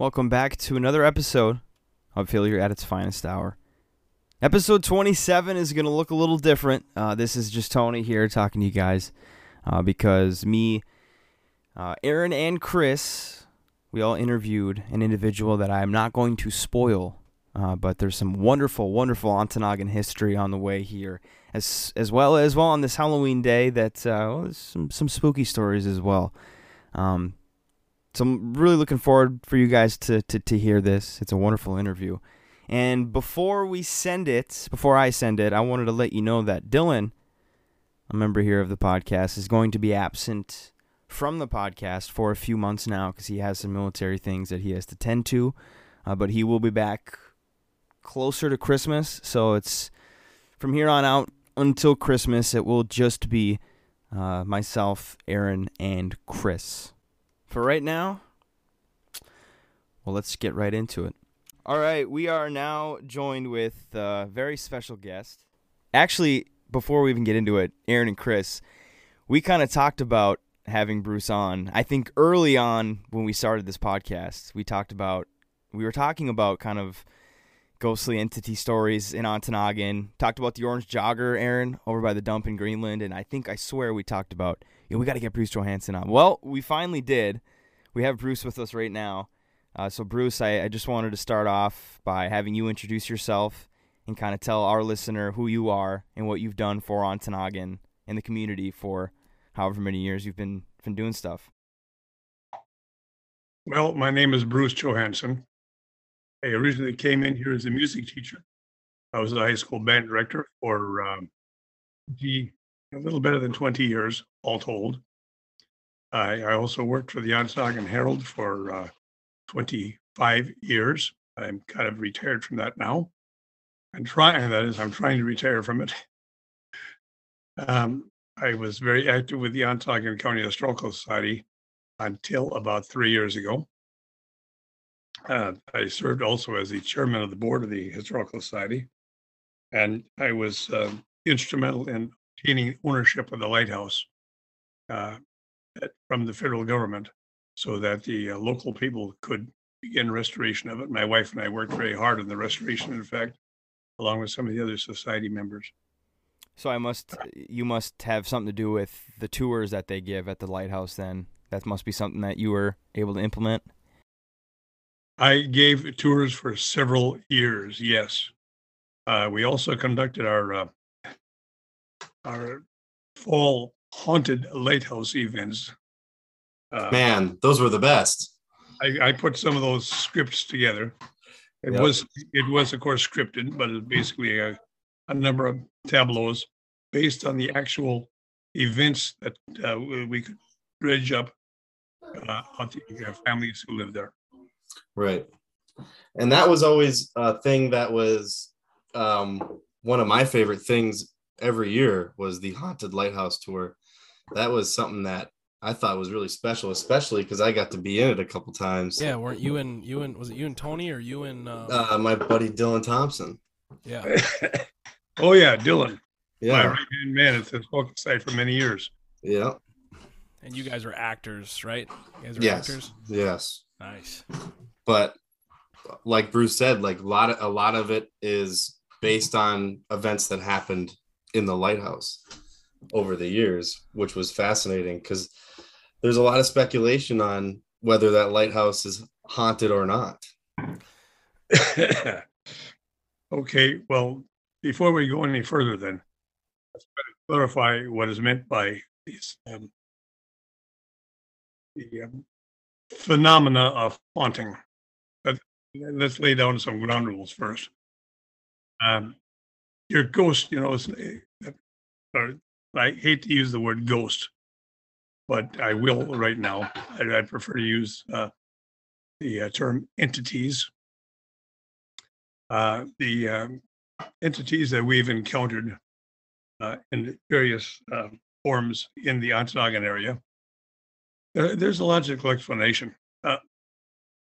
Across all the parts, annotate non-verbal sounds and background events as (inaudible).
Welcome back to another episode of Failure at its Finest Hour. Episode 27 is going to look a little different. Uh, this is just Tony here talking to you guys uh, because me, uh, Aaron, and Chris, we all interviewed an individual that I am not going to spoil, uh, but there's some wonderful, wonderful Ontonagon history on the way here, as as well as well on this Halloween day. That uh, well, some some spooky stories as well. Um, so I'm really looking forward for you guys to, to, to hear this. It's a wonderful interview. And before we send it, before I send it, I wanted to let you know that Dylan, a member here of the podcast, is going to be absent from the podcast for a few months now because he has some military things that he has to tend to. Uh, but he will be back closer to Christmas. So it's from here on out until Christmas, it will just be uh, myself, Aaron, and Chris. For right now, well, let's get right into it. All right, we are now joined with a very special guest. Actually, before we even get into it, Aaron and Chris, we kind of talked about having Bruce on. I think early on when we started this podcast, we talked about we were talking about kind of ghostly entity stories in Ontonagon. Talked about the orange jogger, Aaron, over by the dump in Greenland, and I think I swear we talked about know, we got to get Bruce Johanson on. Well, we finally did. We have Bruce with us right now. Uh, so, Bruce, I, I just wanted to start off by having you introduce yourself and kind of tell our listener who you are and what you've done for Ontonagon and the community for however many years you've been been doing stuff. Well, my name is Bruce Johanson. I originally came in here as a music teacher. I was a high school band director for um, a little better than 20 years, all told. I, I also worked for the Ontonagon Herald for uh, 25 years. I'm kind of retired from that now. I'm trying, that is, I'm trying to retire from it. Um, I was very active with the Ontonagon County Historical Society until about three years ago. Uh, I served also as the chairman of the board of the Historical Society, and I was uh, instrumental in obtaining ownership of the lighthouse uh, from the federal government so that the uh, local people could begin restoration of it. My wife and I worked very hard on the restoration, in fact, along with some of the other society members. So I must, you must have something to do with the tours that they give at the lighthouse. Then that must be something that you were able to implement. I gave tours for several years. Yes, uh, we also conducted our uh, our fall haunted lighthouse events. Uh, Man, those were the best. I, I, put some of those scripts together. It yep. was it was of course scripted, but it's basically a, a number of tableaus based on the actual events that uh, we could dredge up uh, on the families who live there. Right, and that was always a thing that was um, one of my favorite things every year was the haunted lighthouse tour. That was something that I thought was really special, especially because I got to be in it a couple times. Yeah, weren't you and you and was it you and Tony or you and um... uh, my buddy Dylan Thompson? Yeah. (laughs) oh yeah, Dylan. Yeah, my right hand man at the focus site for many years. Yeah. And you guys were actors, right? You guys were yes. actors. Yes. Nice. But like Bruce said, like a lot of a lot of it is based on events that happened in the lighthouse over the years, which was fascinating because there's a lot of speculation on whether that lighthouse is haunted or not. (laughs) okay, well, before we go any further, then let's clarify what is meant by these um, the um, phenomena of haunting. But let's lay down some ground rules first. Um, your ghost, you know, is, uh, I hate to use the word ghost, but I will right now. I'd, I'd prefer to use uh, the uh, term entities. Uh, the um, entities that we've encountered uh, in various um, forms in the Ontonagon area, there's a logical explanation. Uh,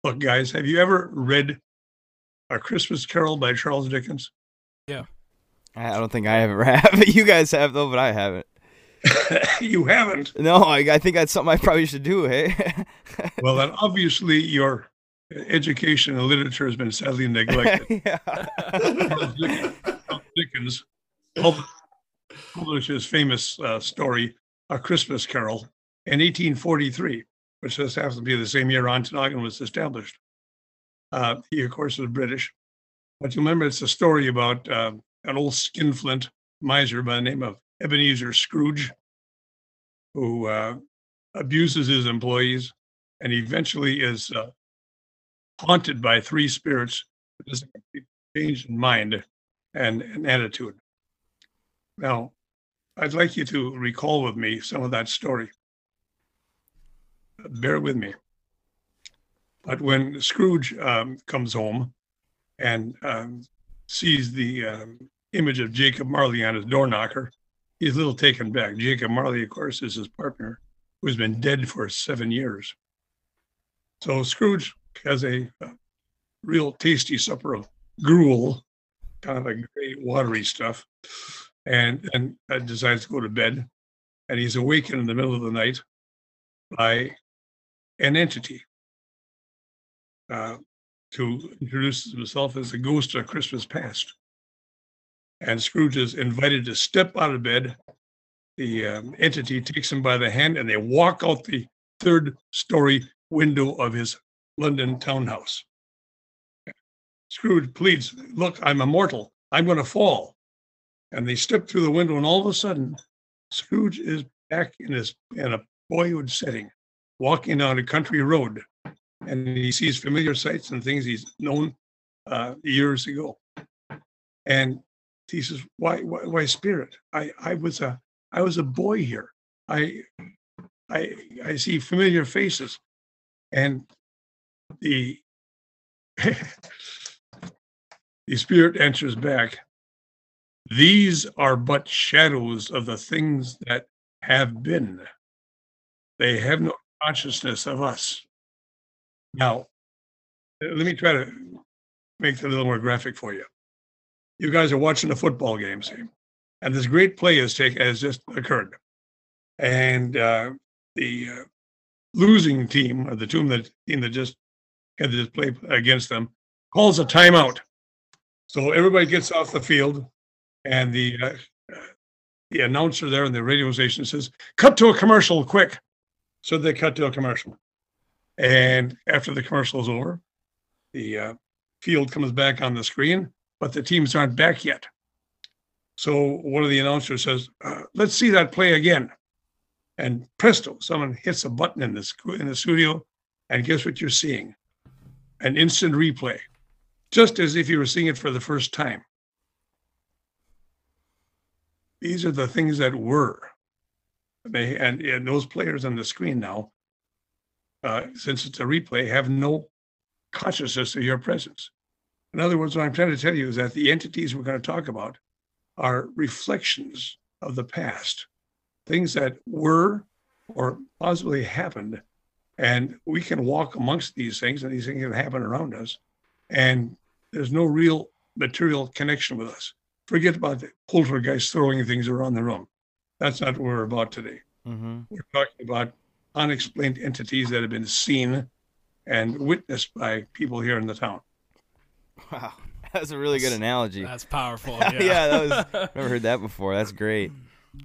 look, guys, have you ever read A Christmas Carol by Charles Dickens? Yeah. I don't think I ever (laughs) have. you guys have though, but I haven't. (laughs) you haven't? No, I, I think that's something I probably should do. Hey. (laughs) well, then obviously your education and literature has been sadly neglected. yeah. Dickens pub- published his famous uh, story, A Christmas Carol, in 1843, which just happens to be the same year Ontonagon was established. Uh, he, of course, was British. But you remember, it's a story about uh, an old skinflint miser by the name of Ebenezer Scrooge, who uh, abuses his employees and eventually is uh, haunted by three spirits. There's a complete change in mind and, and attitude. Now, I'd like you to recall with me some of that story. Bear with me. But when Scrooge um, comes home and um, sees the um, image of Jacob Marley on his door knocker, he's a little taken back. Jacob Marley, of course, is his partner who's been dead for seven years. So Scrooge has a, a real tasty supper of gruel, kind of a watery stuff, and and uh, decides to go to bed. And he's awakened in the middle of the night by an entity uh, who introduces himself as the ghost of Christmas past. And Scrooge is invited to step out of bed. The um, entity takes him by the hand and they walk out the third story window of his London townhouse. Scrooge pleads, Look, I'm immortal. I'm going to fall. And they step through the window, and all of a sudden, Scrooge is back in his in a boyhood setting, walking down a country road, and he sees familiar sights and things he's known uh, years ago. And he says, "Why, why, why, spirit? I, I was a, I was a boy here. I, I, I see familiar faces." And the (laughs) the spirit answers back these are but shadows of the things that have been they have no consciousness of us now let me try to make it a little more graphic for you you guys are watching the football game see and this great play has take has just occurred. And uh, the uh, losing team or the team that team that just had this play against them calls a timeout. So everybody gets off the field, and the uh, the announcer there in the radio station says, "Cut to a commercial, quick!" So they cut to a commercial, and after the commercial is over, the uh, field comes back on the screen, but the teams aren't back yet. So one of the announcers says, uh, "Let's see that play again." And presto, someone hits a button in the in the studio, and guess what you're seeing? An instant replay just as if you were seeing it for the first time. These are the things that were. They and, and those players on the screen now, uh, since it's a replay, have no consciousness of your presence. In other words, what I'm trying to tell you is that the entities we're going to talk about are reflections of the past, things that were or possibly happened. And we can walk amongst these things, and these things can happen around us and there's no real material connection with us. Forget about the poltergeist throwing things around the room. That's not what we're about today. Mm-hmm. We're talking about unexplained entities that have been seen and witnessed by people here in the town. Wow, (laughs) that's a really good analogy. That's powerful. (laughs) Yeah, Yeah, that was (laughs) never heard that before. That's great.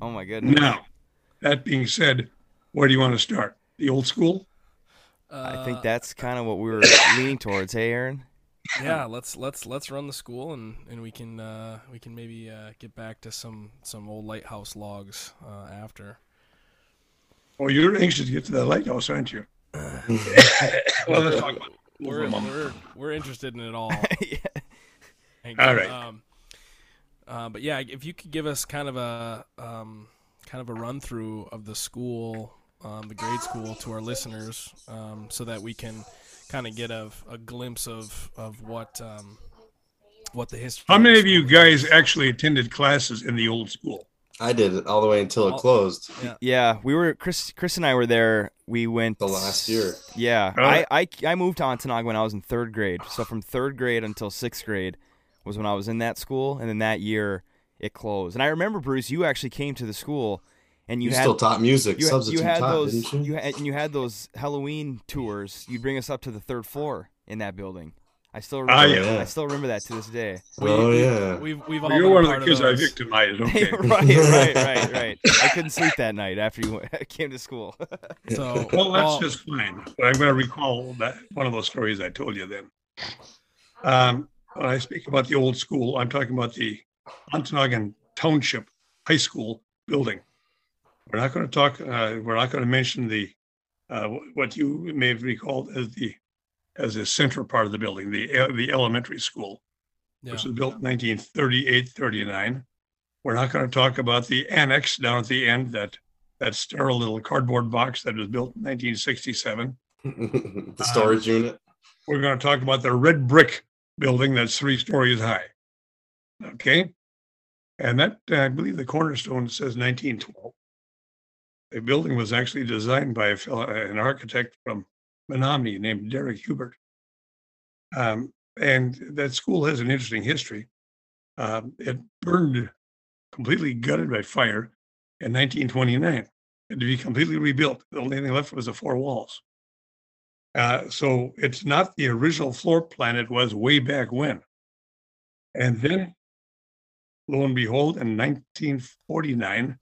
Oh my goodness. Now, that being said, where do you want to start? The old school? I think Uh, that's kind of what we were (coughs) leaning towards. Hey, Aaron. yeah. Let's let's let's run the school and and we can uh, we can maybe uh, get back to some some old lighthouse logs uh, after. Oh, you're anxious to get to the lighthouse, aren't you? well, let's talk about We're we're, we're interested in it all. (laughs) yeah. Hank. All right. Um, uh, but yeah, if you could give us kind of a um, kind of a run through of the school, um, the grade school, to our listeners, um, so that we can kind of get a, a glimpse of of what um, what the history. How many of you guys actually attended classes in the old school? I did it all the way until it closed Yeah, we were Chris. Chris and I were there. We went the last year. Yeah, Oh. I, I I moved to Ontonagon when I was in third grade. So from third grade until sixth grade was when I was in that school, and then that year it closed. And I remember Bruce, you actually came to the school, and You, you, had still taught music, you, had- substitute you had taught, those didn't you? you had you had those Halloween tours. You'd bring us up to the third floor in that building. I still Ah, remember. yeah. I still remember that to this day. oh yeah. We've we've all Well, you're been a one of the kids I those. victimized. (laughs) Okay. (laughs) right, right, right, (laughs) right. I couldn't sleep that night after you went, came to school. So Well, that's all- just fine. But I'm going to recall that one of those stories I told you then. Um, when I speak about the old school, I'm talking about the Ontonagon Township High School building. We're not going to talk. Uh, we're not going to mention the uh, what you may have recalled as the as the central part of the building, the uh, the elementary school, yeah. which was built in 1938, 39. We're not going to talk about the annex down at the end that that sterile little cardboard box that was built in 1967. (laughs) the storage unit. We're going to talk about the red brick building that's three stories high. Okay. And that, I believe the cornerstone says 1912. The building was actually designed by a fellow, an architect from Menominee named Derek Hubert. Um, and that school has an interesting history. Um, it burned completely gutted by fire in 1929 and to be completely rebuilt. The only thing left was the four walls. Uh, so it's not the original floor plan it was way back when. And then, lo and behold, in 1949,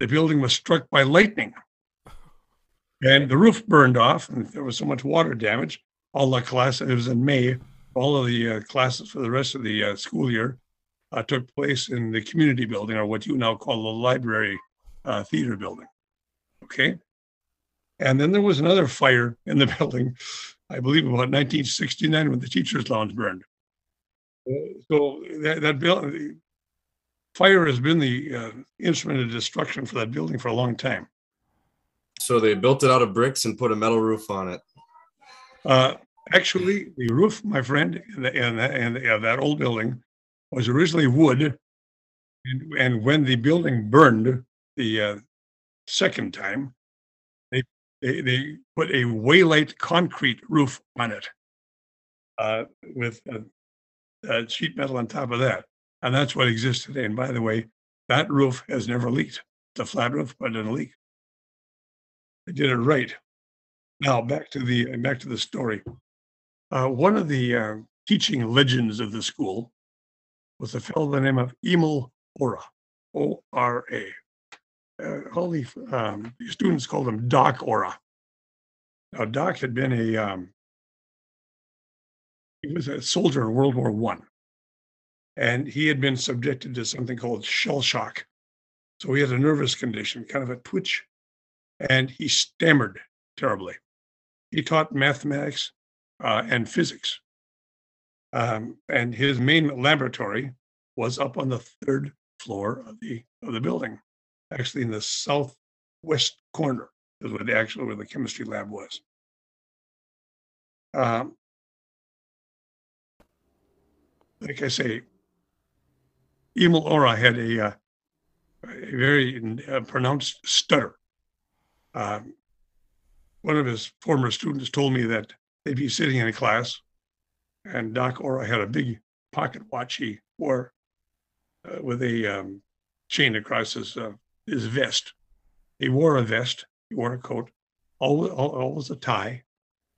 the building was struck by lightning. And the roof burned off, and there was so much water damage. All the classes, it was in May, all of the uh, classes for the rest of the uh, school year uh, took place in the community building, or what you now call the library uh, theater building. Okay. And then there was another fire in the (laughs) building, I believe about 1969 when the teacher's lounge burned. Uh, So that, that building, fire has been the uh, instrument of destruction for that building for a long time. So they built it out of bricks and put a metal roof on it. Uh, actually, the roof, my friend, and and, and that old building was originally wood. And, and when the building burned the uh, second time, they, they, they put a waylight concrete roof on it uh, with sheet metal on top of that. And that's what exists today. And by the way, that roof has never leaked. It's a flat roof, but it didn't leak. They did it right. Now back to the back to the story. Uh, one of the uh, teaching legends of the school was a fellow by the name of Emil Ora, O R A. Uh, all the um, students called him Doc Ora. Now Doc had been a um, he was a soldier in World War One, and he had been subjected to something called shell shock. So he had a nervous condition, kind of a twitch, and he stammered terribly. He taught mathematics uh, and physics. Um, and his main laboratory was up on the third floor of the of the building, actually in the southwest corner is where the actual where the chemistry lab was. Um, like I say, Emil Ora had a, uh, a very uh, pronounced stutter. Um, one of his former students told me that they'd be sitting in a class, and Doc Ora had a big pocket watch he wore uh, with a um, chain across his uh, his vest. He wore a vest. He wore a coat. Always, always a tie.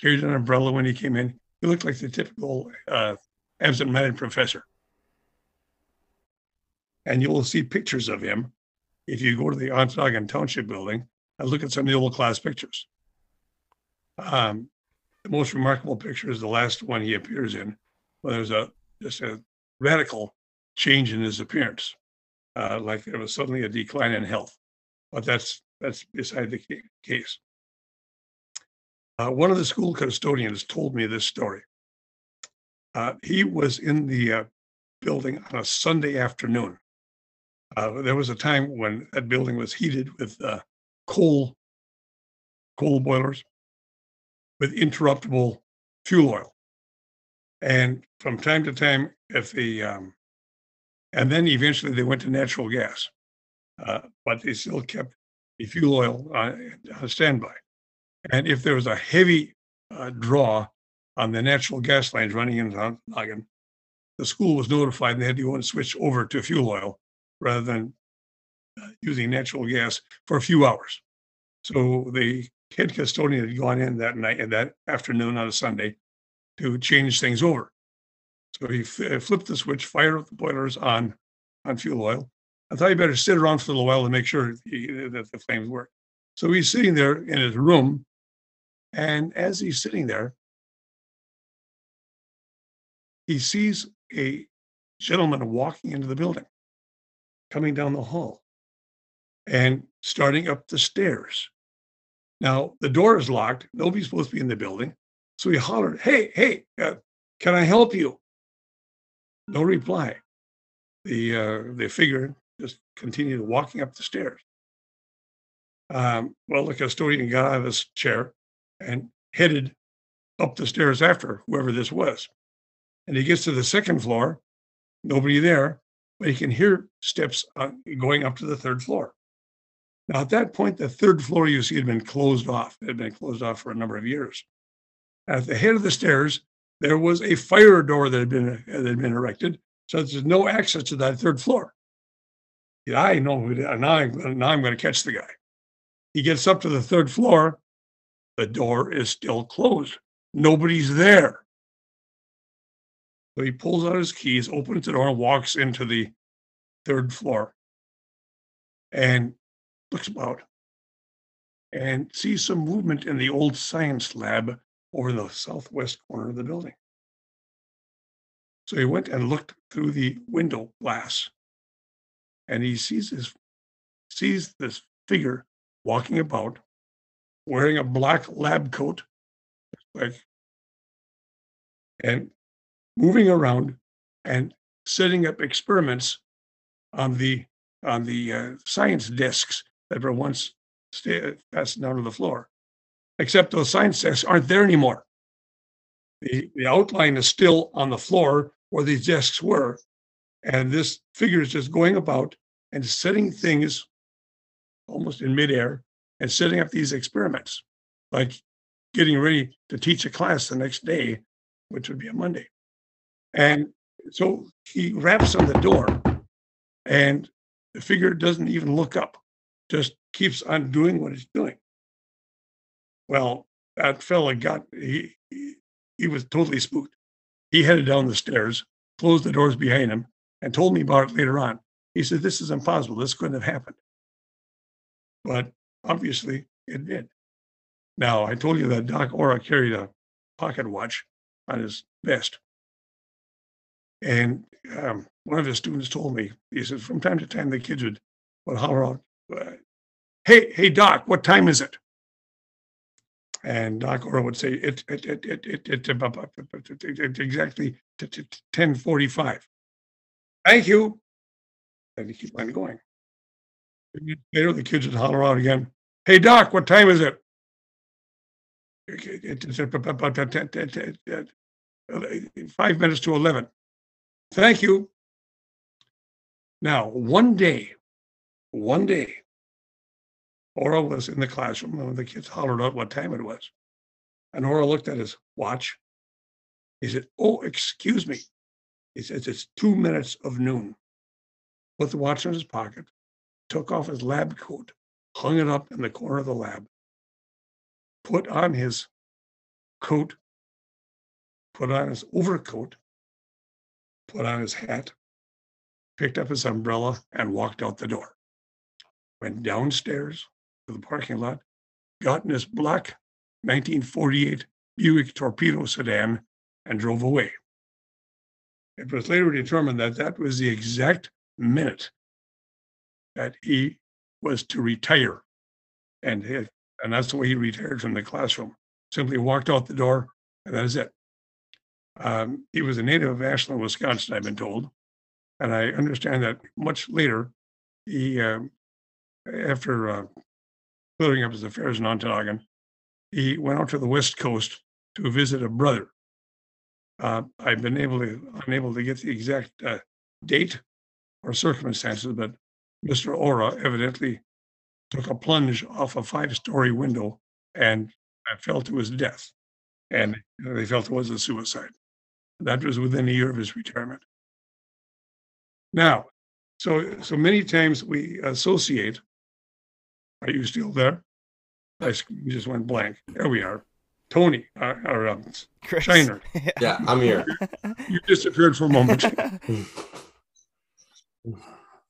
Carried an umbrella when he came in. He looked like the typical uh, absent-minded professor. And you'll see pictures of him if you go to the Ontonagon Township building and look at some of the old class pictures. Um, the most remarkable picture is the last one he appears in, where there's a just a radical change in his appearance, uh, like there was suddenly a decline in health. But that's that's beside the case. Uh, one of the school custodians told me this story. Uh, he was in the uh, building on a Sunday afternoon. Uh, there was a time when that building was heated with uh, coal coal boilers with interruptible fuel oil. And from time to time, if the, um, and then eventually they went to natural gas, uh, but they still kept the fuel oil on, on standby. And if there was a heavy uh, draw on the natural gas lines running into Noggin, the school was notified and they had to go and switch over to fuel oil rather than using natural gas for a few hours. So the head custodian had gone in that night and that afternoon on a Sunday, to change things over. So he f- uh, flipped the switch, fired up the boilers on on fuel oil. I thought he better sit around for a little while to make sure he, that the flames work. So he's sitting there in his room, and as he's sitting there, he sees a gentleman walking into the building, coming down the hall, and starting up the stairs. Now, the door is locked. Nobody's supposed to be in the building. So he hollered, Hey, hey, uh, can I help you? No reply. The, uh, the figure just continued walking up the stairs. Um, well, the custodian got out of his chair and headed up the stairs after whoever this was. And he gets to the second floor, nobody there, but he can hear steps uh, going up to the third floor. Now, at that point, the third floor you see had been closed off. It had been closed off for a number of years. At the head of the stairs, there was a fire door that had been, that had been erected, so there's no access to that third floor. Yeah, I know who did. now. I'm, now I'm going to catch the guy. He gets up to the third floor. The door is still closed. Nobody's there. So he pulls out his keys, opens the door, and walks into the third floor. And looks about and sees some movement in the old science lab over the southwest corner of the building. So he went and looked through the window glass and he sees this sees this figure walking about wearing a black lab coat like and moving around and setting up experiments on the on the uh, science desks that were once passed down to the floor. Except those science desks aren't there anymore. The, the outline is still on the floor where these desks were. And this figure is just going about and setting things almost in midair and setting up these experiments, like getting ready to teach a class the next day, which would be a Monday. And so he raps on the door, and the figure doesn't even look up just keeps on doing what he's doing. Well, that fella got he, he he was totally spooked. He headed down the stairs, closed the doors behind him, and told me about it later on. He said, This is impossible. This couldn't have happened. But obviously it did. Now, I told you that Doc Ora carried a pocket watch on his vest. And um, one of his students told me, he said, from time to time, the kids would, would holler out, hey, hey, Doc, what time is it? And Doc Orr would say, it, it, it, it, it, it, exactly 1045. Thank you. And he keep on going. Later, the kids would holler out again, hey, Doc, what time is it? Five minutes to 11. Thank you. Now, one day, one day, Ora was in the classroom and the kids hollered out what time it was. And Ora looked at his watch. He said, Oh, excuse me. He says, It's two minutes of noon. Put the watch in his pocket, took off his lab coat, hung it up in the corner of the lab, put on his coat, put on his overcoat, put on his hat, picked up his umbrella, and walked out the door. Went downstairs, to the parking lot, got in his black 1948 Buick torpedo sedan, and drove away. It was later determined that that was the exact minute that he was to retire. And, he, and that's the way he retired from the classroom. Simply walked out the door, and that is it. Um, he was a native of Ashland, Wisconsin, I've been told. And I understand that much later, he, uh, after uh, clearing up his affairs in Ontonagon, he went out to the West Coast to visit a brother. Uh, I've been able to unable to get the exact uh, date or circumstances, but Mr. Ora evidently took a plunge off a five-story window and fell to his death, and they felt it was a suicide. That was within a year of his retirement. Now, so so many times we associate are you still there? I just went blank. There we are. Tony, uh, or um, Chris. Shiner, (laughs) Yeah, I'm here. (laughs) you disappeared for a moment.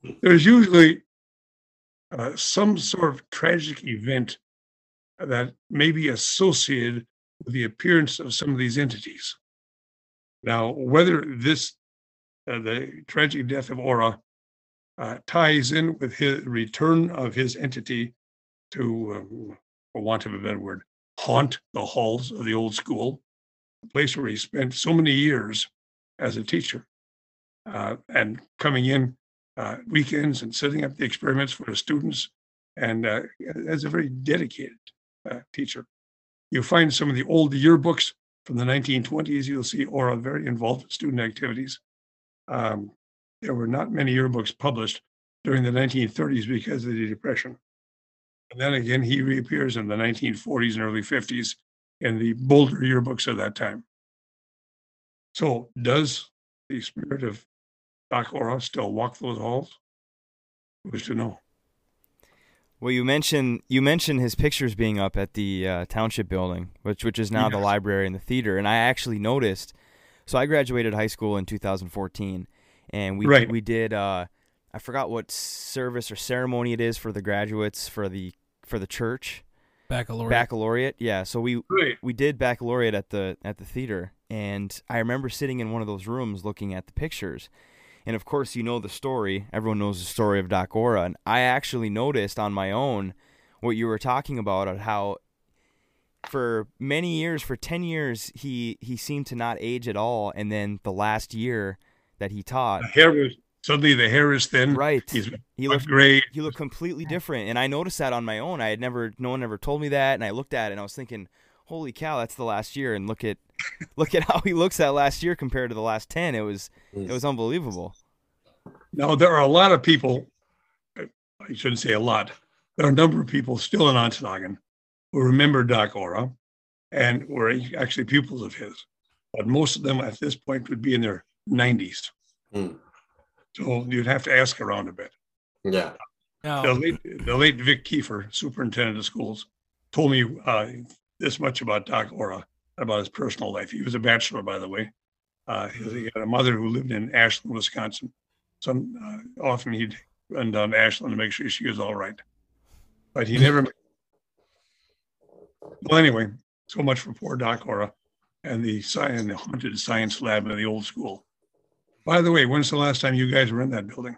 (laughs) There's usually uh, some sort of tragic event that may be associated with the appearance of some of these entities. Now, whether this, uh, the tragic death of Ora, uh, ties in with his return of his entity to, um, for want of a better word, haunt the halls of the old school, a place where he spent so many years as a teacher, uh, and coming in uh, weekends and setting up the experiments for the students, and uh, as a very dedicated uh, teacher. You find some of the old yearbooks from the 1920s. You'll see Ora very involved in student activities. Um, there were not many yearbooks published during the 1930s because of the Depression. And then again, he reappears in the 1940s and early 50s in the Boulder yearbooks of that time. So, does the spirit of Doc Ora still walk those halls? Who's to know? Well, you mentioned you mentioned his pictures being up at the uh, township building, which which is now the library and the theater. And I actually noticed. So I graduated high school in 2014, and we Right. we did. Uh, I forgot what service or ceremony it is for the graduates for the for the church Baccalaureate. baccalaureate. Yeah, so we Right. we did baccalaureate at the at the theater, and I remember sitting in one of those rooms looking at the pictures. And of course, you know the story. Everyone knows the story of Doc Ora. And I actually noticed on my own what you were talking about, of how for many years, for ten years, he he seemed to not age at all. And then the last year that he taught, The hair was suddenly the hair is thin. right, He's he butt looked gray. he looked completely different and i noticed that on my own i had never no one ever told me that and i looked at it and i was thinking holy cow that's the last year and look at (laughs) look at how he looks that last year compared to the last 10 it was it was unbelievable Now there are a lot of people. I shouldn't say a lot. There are a number of people still in Ontonagon who remember Doc Ora, and were actually pupils of his. But most of them at this point would be in their 90s. Hmm. So you'd have to ask around a bit. Yeah. Now, The late, the late Vic Kiefer, superintendent of schools, told me uh, this much about Doc Ora, about his personal life. He was a bachelor, by the way. Uh, he had a mother who lived in Ashland, Wisconsin. Some uh, often he'd run down to Ashland to make sure she was all right, but he never. well, anyway, so much for poor Doc Ora and the science, the haunted science lab in the old school. By the way, when's the last time you guys were in that building?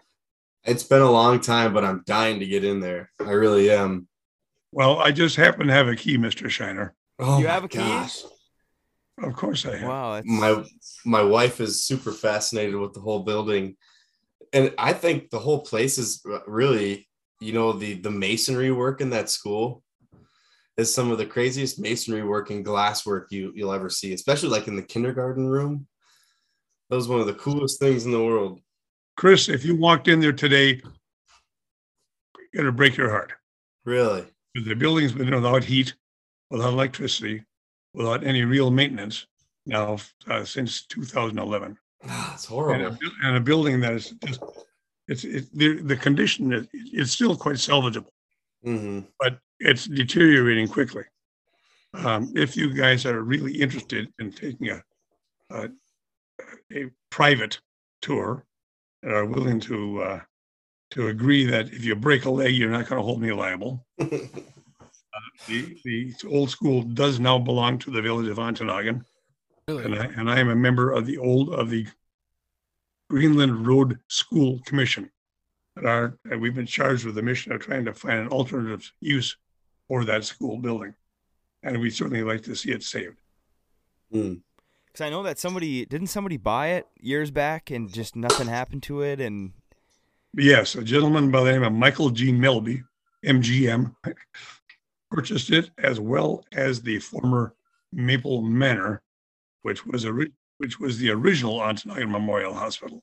It's been a long time, but I'm dying to get in there. I really am. Well, I just happen to have a key, Mr. Shiner. Oh You have a key? gosh. Of course I have. wow that's, My my wife is super fascinated with the whole building. And I think the whole place is really, you know, the the masonry work in that school is some of the craziest masonry work and glass work you you'll ever see, especially like in the kindergarten room. That was one of the coolest things in the world. Chris, if you walked in there today, it'll break your heart. Really. The building's been without heat, without electricity, without any real maintenance now uh, since 2011. Ah, it's And a, horrible. and a building that is just, it's, it, the, the condition is it's still quite salvageable, hmm but it's deteriorating quickly. Um, if you guys are really interested in taking a, a, a private tour and are willing to, uh, to agree that if you break a leg, you're not going to hold me liable. (laughs) The, the old school does now belong to the village of Ontonagon, and I, and I am a member of the old, of the Greenland Road School Commission. And our, and we've been charged with the mission of trying to find an alternative use for that school building. And we certainly like to see it saved. Mm. Because i know that somebody didn't somebody buy it years back and just nothing happened to it and yes, a gentleman by the name of Michael G. Melby, MGM, purchased it as well as the former Maple Manor, which was a which was the original Ontonagon Memorial Hospital.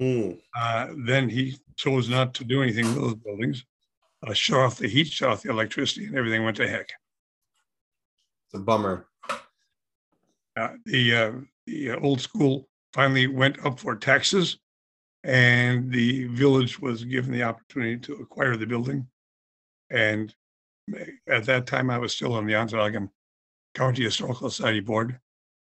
Mm. Uh, then he chose not to do anything with those buildings, uh, shut off the heat, shut off the electricity, and everything went to heck. It's a bummer. Uh, the uh, the uh, old school finally went up for taxes, and the village was given the opportunity to acquire the building. And at that time, I was still on the Ontonagon County Historical Society Board.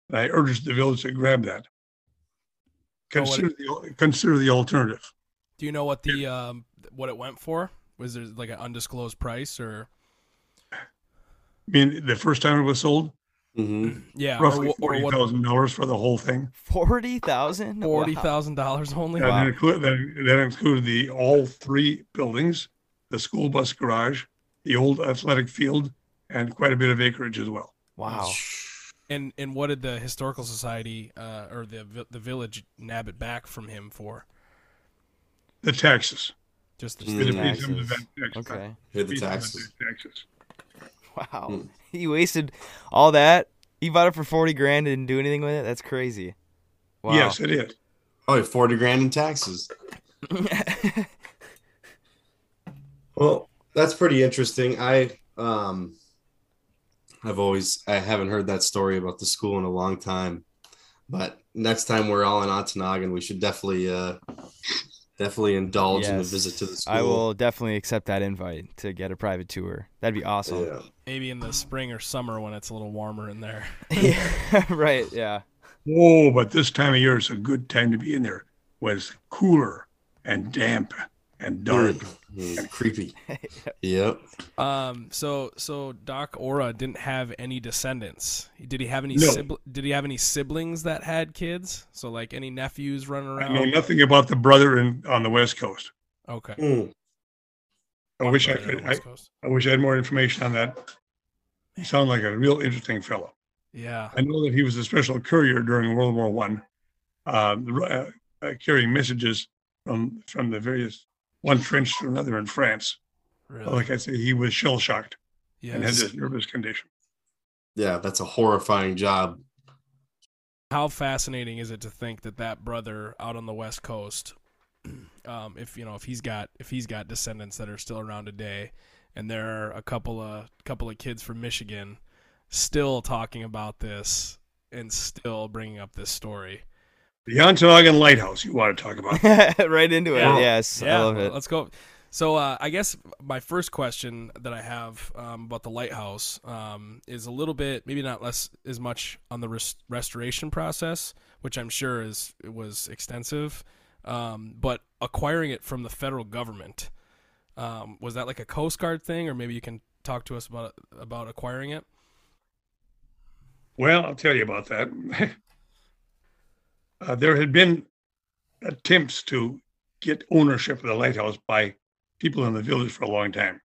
And I urged the village to grab that. Oh, Consider the, consider the alternative. Do you know what the um, what it went for? Was there like an undisclosed price or I mean, the first time it was sold, hmm yeah, roughly wh- or forty what thousand dollars for the whole thing. Forty thousand. forty thousand dollars only? And Wow. that included, that, that included the, all three buildings, the school bus garage, the old athletic field, and quite a bit of acreage as well. Wow. And and what did the historical society uh, or the the village nab it back from him for? The taxes. Just the Mm. The paid some of taxes. tax- Okay. Pay the paid taxes. the Taxes. Wow. Hmm. (laughs) He wasted all that. He bought it for forty grand and didn't do anything with it. That's crazy. Wow. Yes, it is. Oh, 40 grand in taxes. (laughs) Well, that's pretty interesting. I um I've always I haven't heard that story about the school in a long time. But next time we're all in Ontonagon, we should definitely uh definitely indulge in a visit to the school. I will definitely accept that invite to get a private tour. That'd be awesome. Yeah. maybe in the spring or summer when it's a little warmer in there. (laughs) Yeah. (laughs) right. Yeah. Oh, but this time of year is a good time to be in there when it's cooler and damp and dark. Mm, creepy. (laughs) Yep. Um. So so Doc Ora didn't have any descendants. Did he have any? No. sibli- did he have any siblings that had kids? So like any nephews running around? I know nothing about the brother in, on the West Coast. Okay. Mm. I wish I could, I, I wish I had more information on that. He sounded like a real interesting fellow. Yeah. I know that he was a special courier during World War One, uh, uh, uh, carrying messages from from the various one trench to another in France. Really. Like I say, he was shell shocked and had this nervous condition. Yeah, that's a horrifying job. How fascinating is it to think that that brother out on the West Coast, (clears throat) um, if you know, if he's got if he's got descendants that are still around today, and there are a couple of couple of kids from Michigan still talking about this and still bringing up this story. The Ontonagon Lighthouse, you want to talk about? (laughs) right into Yeah. it. Yes. I love it. Let's go. So uh, I guess my first question that I have um, about the lighthouse um, is a little bit, maybe not less as much on the res- restoration process, which I'm sure is it was extensive, um, but acquiring it from the federal government um, was that like a Coast Guard thing, or maybe you can talk to us about about acquiring it? Well, I'll tell you about that. (laughs) uh, there had been attempts to get ownership of the lighthouse by people in the village for a long time.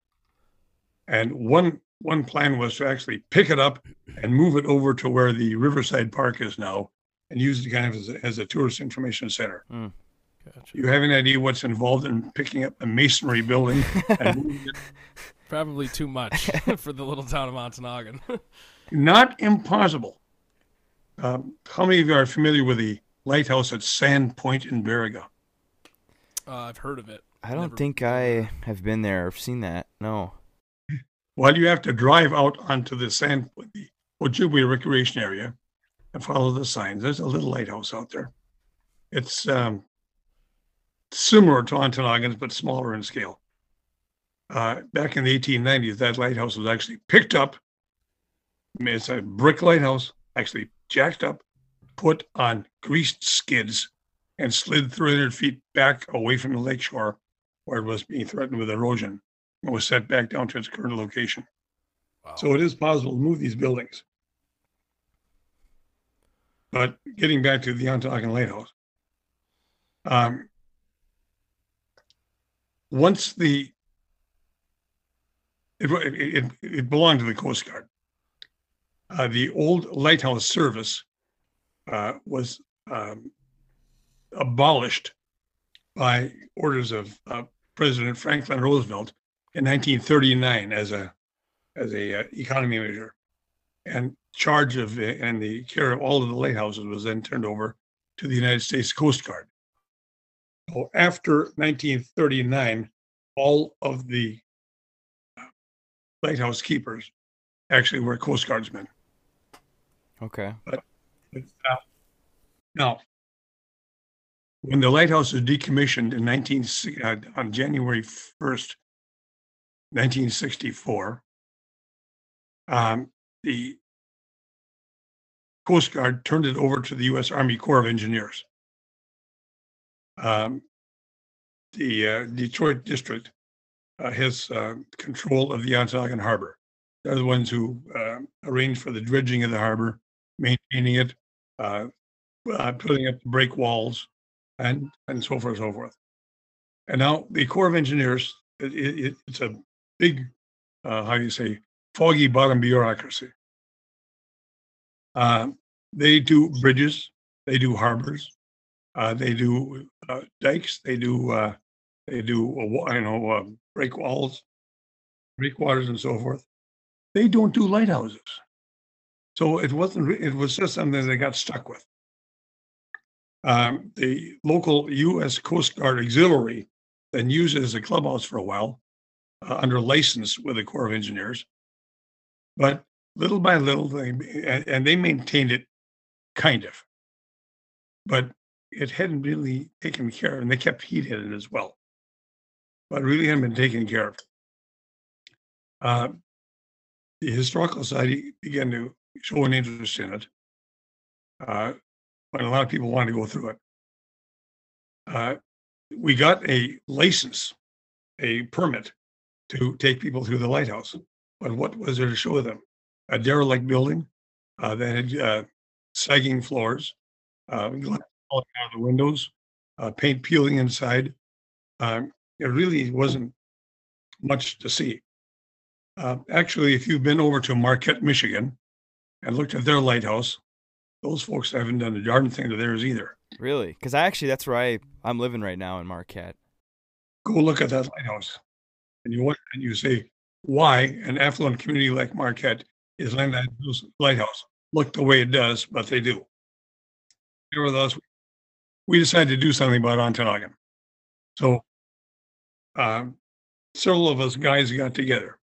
And one one plan was to actually pick it up and move it over to where the Riverside Park is now and use it kind of as a, as a tourist information center. Gotcha. You have any idea what's involved in picking up a masonry building and moving it? (laughs) Probably too much (laughs) for the little town of Ontonagon. (laughs) Not impossible. Um, how many of you are familiar with the lighthouse at Sand Point in Baraga? uh, I've heard of it. I don't Never- think I have been there or seen that. No. Well, you have to drive out onto the sand, the Ojibwe Recreation Area, and follow the signs. There's a little lighthouse out there. It's um, similar to Ontonagon's, but smaller in scale. Uh, back in the 1890s, that lighthouse was actually picked up. I mean, It's a brick lighthouse, actually jacked up, put on greased skids, and slid 300 feet back away from the lakeshore, where it was being threatened with erosion and was set back down to its current location. Wow. So it is possible to move these buildings. But getting back to the Ontonagon Lighthouse, um, once the it, it, it, it belonged to the Coast Guard. Uh, the old lighthouse service uh, was um, abolished by orders of uh, President Franklin Roosevelt in 1939 as a as a uh, economy measure, and charge of and the care of all of the lighthouses was then turned over to the United States Coast Guard. So after 1939, all of the uh, lighthouse keepers actually were Coast Guardsmen. Okay. But, Now, when the lighthouse was decommissioned in 19, uh, on January 1st, 1964, um, the Coast Guard turned it over to the U.S. Army Corps of Engineers. Um, the uh, Detroit district uh, has uh, control of the Ontonagon Harbor. They're the ones who uh, arrange for the dredging of the harbor, maintaining it, uh, uh, putting up break walls, and and so forth and so forth. And now the Corps of Engineers, it, it, it's a big, uh, how do you say, foggy bottom bureaucracy. Uh, they do bridges, they do harbors, uh, they do uh, dikes, they do uh, they do you know break walls, breakwaters, and so forth. They don't do lighthouses. So it wasn't. It was just something they got stuck with. Um, the local U.S. Coast Guard Auxiliary then used it as a clubhouse for a while, uh, under license with the Corps of Engineers. But little by little, they and, they maintained it, kind of. But it hadn't really taken care of, and they kept heat in it as well. But really hadn't been taken care of. Uh, the historical society began to show an interest in it. Uh, when a lot of people wanted to go through it. Uh, we got a license, a permit to take people through the lighthouse. But what was there to show them? A derelict building uh, that had uh, sagging floors, uh, glass falling out of the windows, uh, paint peeling inside. Um, it really wasn't much to see. Uh, actually, if you've been over to Marquette, Michigan, and looked at their lighthouse, those folks haven't done a darn thing to theirs either. Really? Because I actually that's where I I'm living right now in Marquette. Go look at that lighthouse, and you want and you say why an affluent community like Marquette is that lighthouse look the way it does, but they do. Here with us, we decided to do something about Ontonagon. So, um, several of us guys got together.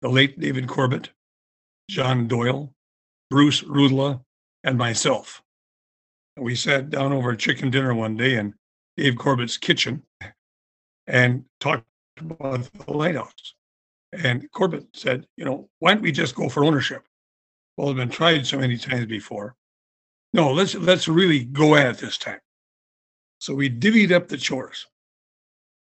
The late David Corbett, John Doyle, Bruce Rudla, and myself. We sat down over a chicken dinner one day in Dave Corbett's kitchen and talked about the lighthouse. And Corbett said, you know, why don't we just go for ownership? Well, it's been tried so many times before. No, let's let's really go at it this time. So we divvied up the chores.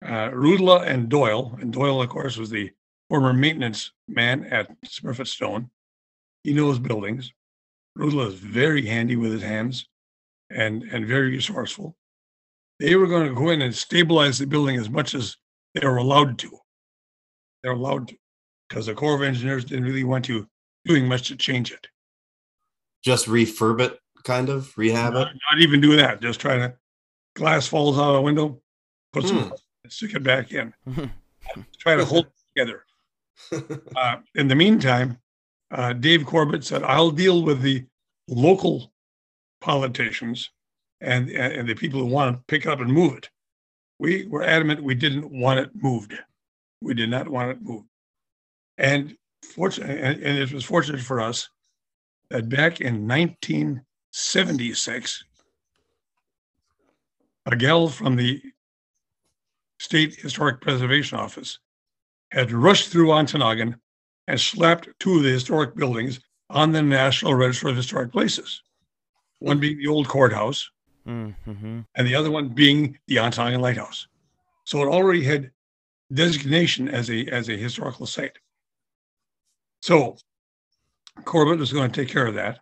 Uh, Rudla and Doyle, and Doyle, of course, was the former maintenance man at Smurfit Stone. He knows buildings. Rudla is very handy with his hands and, and very resourceful. They were going to go in and stabilize the building as much as they were allowed to. They're allowed to, because the Corps of Engineers didn't really want to doing much to change it. Just refurb it, kind of rehab Not, it. not even do that. Just try to glass falls out of the window, put some Hmm. stick it back in. (laughs) try to hold it together. (laughs) Uh, in the meantime, uh, Dave Corbett said, "I'll deal with the local politicians and and the people who want to pick it up and move it." We were adamant we didn't want it moved. We did not want it moved, and and, and it was fortunate for us that back in 1976, a gal from the State Historic Preservation Office had rushed through Ontonagon and slapped two of the historic buildings on the National Register of Historic Places. One being the old courthouse, mm-hmm. and the other one being the Ontonagon Lighthouse. So it already had designation as a as a historical site. So Corbett was going to take care of that.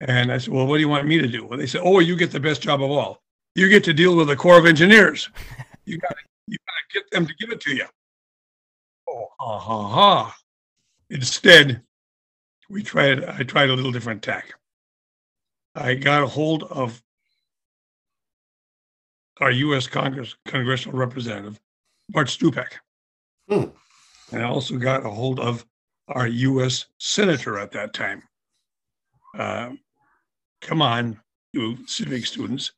And I said, Well, what do you want me to do? Well, they said, Oh, you get the best job of all. You get to deal with the Corps of Engineers. (laughs) You gotta you gotta get them to give it to you. Oh, ha ha ha. Instead, we tried I tried a little different tack. I got a hold of our U.S. Congress congressional representative, Bart Stupak. Hmm. And I also got a hold of our U.S. senator at that time. Uh, come on, you civic students.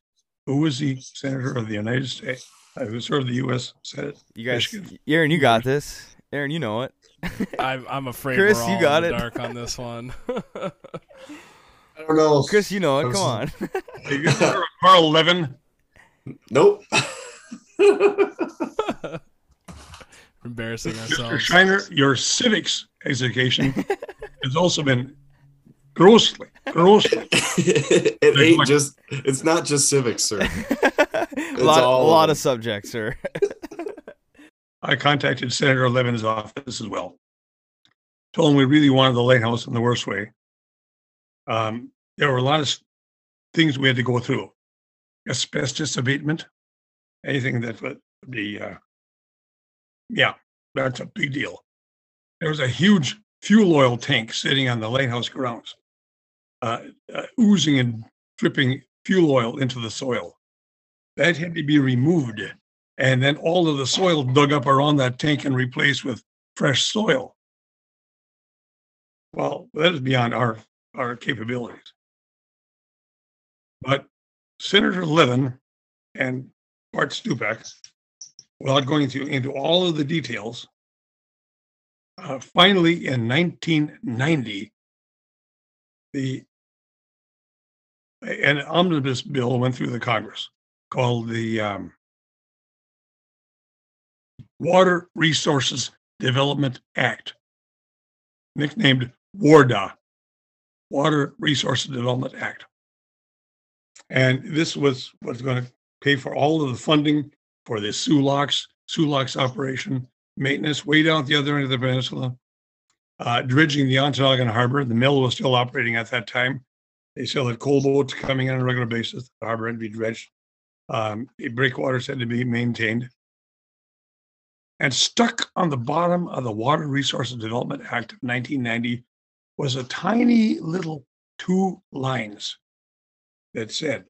Who was the senator of the United States uh, who served the U.S. Senate? You guys, Michigan. Aaron, you got this. Aaron, you know it. (laughs) I'm, I'm afraid Chris, we're you got in the it. dark on this one. (laughs) I don't know. Chris, you know it. Come on. so- Carl Levin. Nope. (laughs) Embarrassing Mr. ourselves. Shiner, your civics education has also been grossly, grossly. it ain't just. It's not just civics, sir. a lot, a all of lot them. of subjects, sir. I contacted Senator Levin's office as well. Told him we really wanted the lighthouse in the worst way. Um, there were a lot of things we had to go through. Asbestos abatement, anything that would be, uh, yeah, that's a big deal. There was a huge fuel oil tank sitting on the lighthouse grounds, uh, uh, oozing and dripping fuel oil into the soil. That had to be removed and then all of the soil dug up around that tank and replaced with fresh soil. Well, that is beyond our our capabilities. But Senator Levin and Bart Stupak, without going through into all of the details, uh, finally in 1990, the an omnibus bill went through the Congress called the um, Water Resources Development Act, nicknamed WARDA, Water Resources Development Act. And this was what's going to pay for all of the funding for the Soo Locks, Sulaks operation, maintenance way down at the other end of the peninsula, uh, dredging the Ontonagon Harbor. The mill was still operating at that time. They still had coal boats coming in on a regular basis. The harbor had to be dredged. Um, breakwaters had to be maintained and stuck on the bottom of the Water Resources Development Act of 1990 was a tiny little two lines that said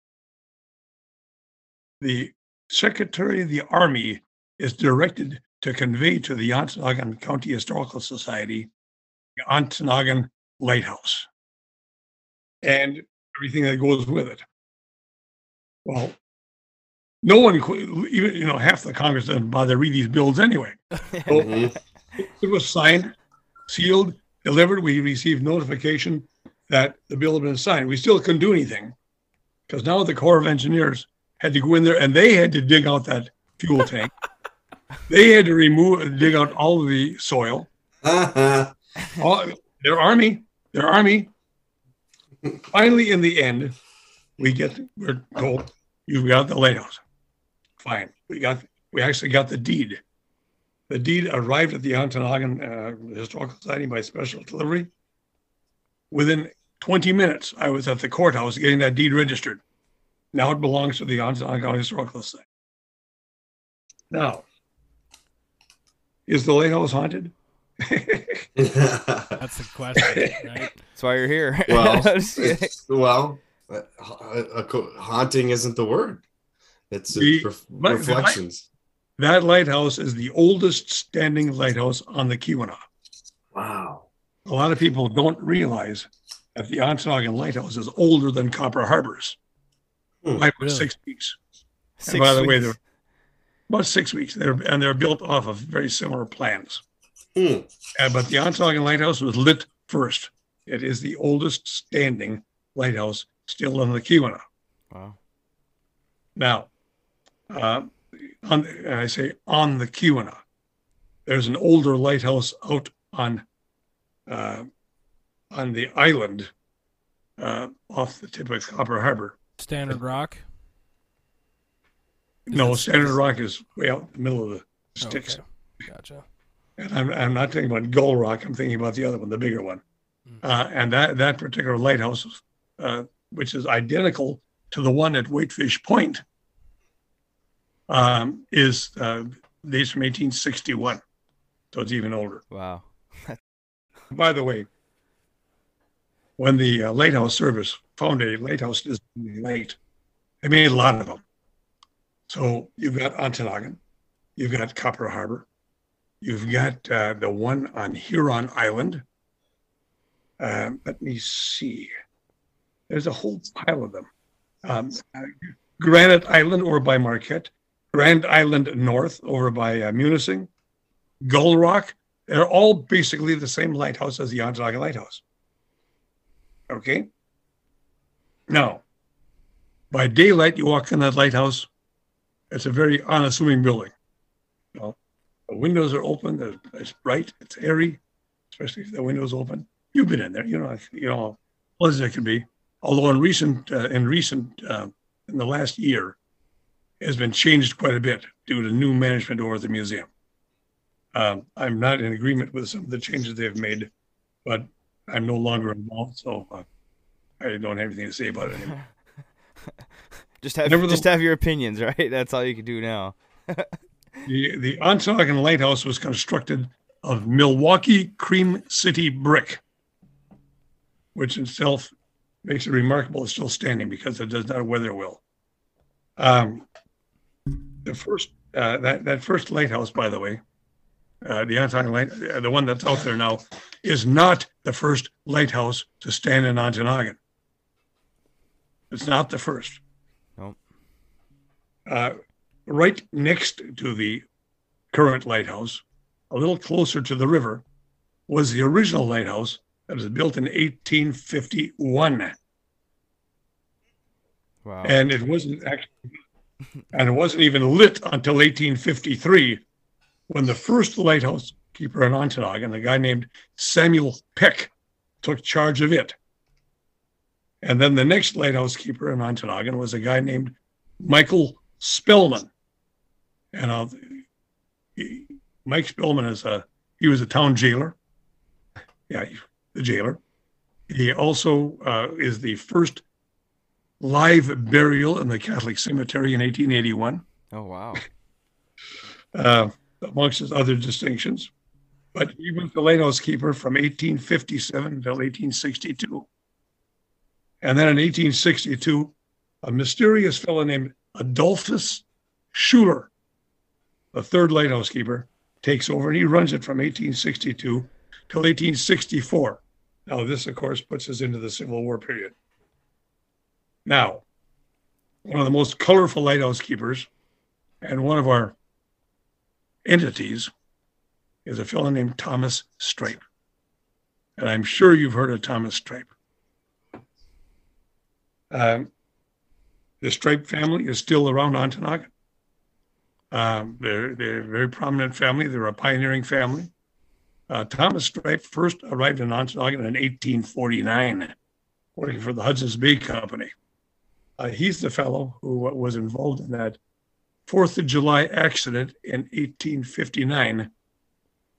the Secretary of the Army is directed to convey to the Ontonagon County Historical Society the Ontonagon Lighthouse and everything that goes with it. Well, no one, qu- even you know, half the Congress doesn't bother to read these bills anyway. (laughs) Mhm. It was signed, sealed, delivered. We received notification that the bill had been signed. We still couldn't do anything because now the Corps of Engineers had to go in there and they had to dig out that fuel tank. (laughs) they had to remove, dig out all of the soil. (laughs) All, their army, their army. Finally, in the end, we get we're told you've got the lighthouse. Fine, we got we actually got the deed. The deed arrived at the Ontonagon uh, Historical Society by special delivery. Within 20 minutes, I was at the courthouse getting that deed registered. Now it belongs to the Ontonagon Historical Society. Now, is the lighthouse haunted? (laughs) That's the question, right? That's why you're here. well, Just (laughs) kidding. it's- well, uh, ha- a co- haunting isn't the word. It's, The- it's ref- but the light- That lighthouse is the oldest standing lighthouse on the Keweenaw. Wow. A lot of people don't realize that the Ontonagon Lighthouse is older than Copper Harbors Hmm, by about really? six weeks. Six by the way, they're- About six weeks. They're and they're built off of very similar plans. Hmm. Uh, but the Ontonagon Lighthouse was lit first. It is the oldest standing lighthouse still in the Keweenaw. Wow. Now, uh, on, and I say on the Keweenaw, there's an older lighthouse out on uh, on the island uh, off the tip of Copper Harbor. Stannard Rock. No, it- Stannard Rock is way out in the middle of the sticks. Okay. Gotcha. And I'm, I'm not thinking about Gull Rock. I'm thinking about the other one, the bigger one. Mm. Uh, and that, that particular lighthouse, uh, which is identical to the one at Whitefish Point, um, is uh, dates from 1861. So it's even older. Wow. (laughs) By the way, when the uh, lighthouse service found a lighthouse Disney late, they made a lot of them. So you've got Ontonagon, you've got Copper Harbor, you've got uh, the one on Huron Island. Um, let me see. There's a whole pile of them. Um, uh, Granite Island or by Marquette, Grand Island North over by uh, Munising, Gull Rock, they're all basically the same lighthouse as the Ontonagon Lighthouse. Okay. Now, by daylight, you walk in that lighthouse. It's a very unassuming building. The windows are open. It's bright. It's airy, especially if the windows open. You've been in there. You know. You know. well as it can be. Although in recent, uh, in recent, uh, in the last year, has been changed quite a bit due to new management over at the museum. Um, I'm not in agreement with some of the changes they've made, but I'm no longer involved, so uh, I don't have anything to say about it anymore. (laughs) just have Nevertheless- just have your opinions, (laughs) right? That's all you can do now. (laughs) The the Ontonagon Lighthouse was constructed of Milwaukee Cream City brick, which itself makes it remarkable it's still standing because it does not weather well. Um, the first uh, that that first lighthouse, by the way, uh, the Ontonagon light, uh, the one that's out there now, is not the first lighthouse to stand in Ontonagon. It's not the first. Nope. Uh, right next to the current lighthouse, a little closer to the river, was the original lighthouse that was built in 1851. Wow. And it wasn't actually, and it wasn't even lit until 1853 when the first lighthouse keeper in Ontonagon, a guy named Samuel Peck, took charge of it. And then the next lighthouse keeper in Ontonagon was a guy named Michael Spellman. And uh, he, Mike Spellman is a he was a town jailer. Yeah, he- the jailer. He also uh, is the first live burial in the Catholic cemetery in 1881 oh wow. uh, amongst his other distinctions. But he was the lighthouse keeper from 1857 until 1862. And then in 1862, a mysterious fellow named Adolphus Schuler, the third lighthouse keeper, takes over and he runs it from 1862 till 1864. Now, this, of course, puts us into the Civil War period. Now, one of the most colorful lighthouse keepers and one of our entities is a fellow named Thomas Stripe. And I'm sure you've heard of Thomas Stripe. Um, the Stripe family is still around Ontonagon. Um, they're, they're a very prominent family. They're a pioneering family. Uh, Thomas Stripe first arrived in Ontonagon in 1849, working for the Hudson's Bay Company. Uh, he's the fellow who was involved in that Fourth of July accident in 1859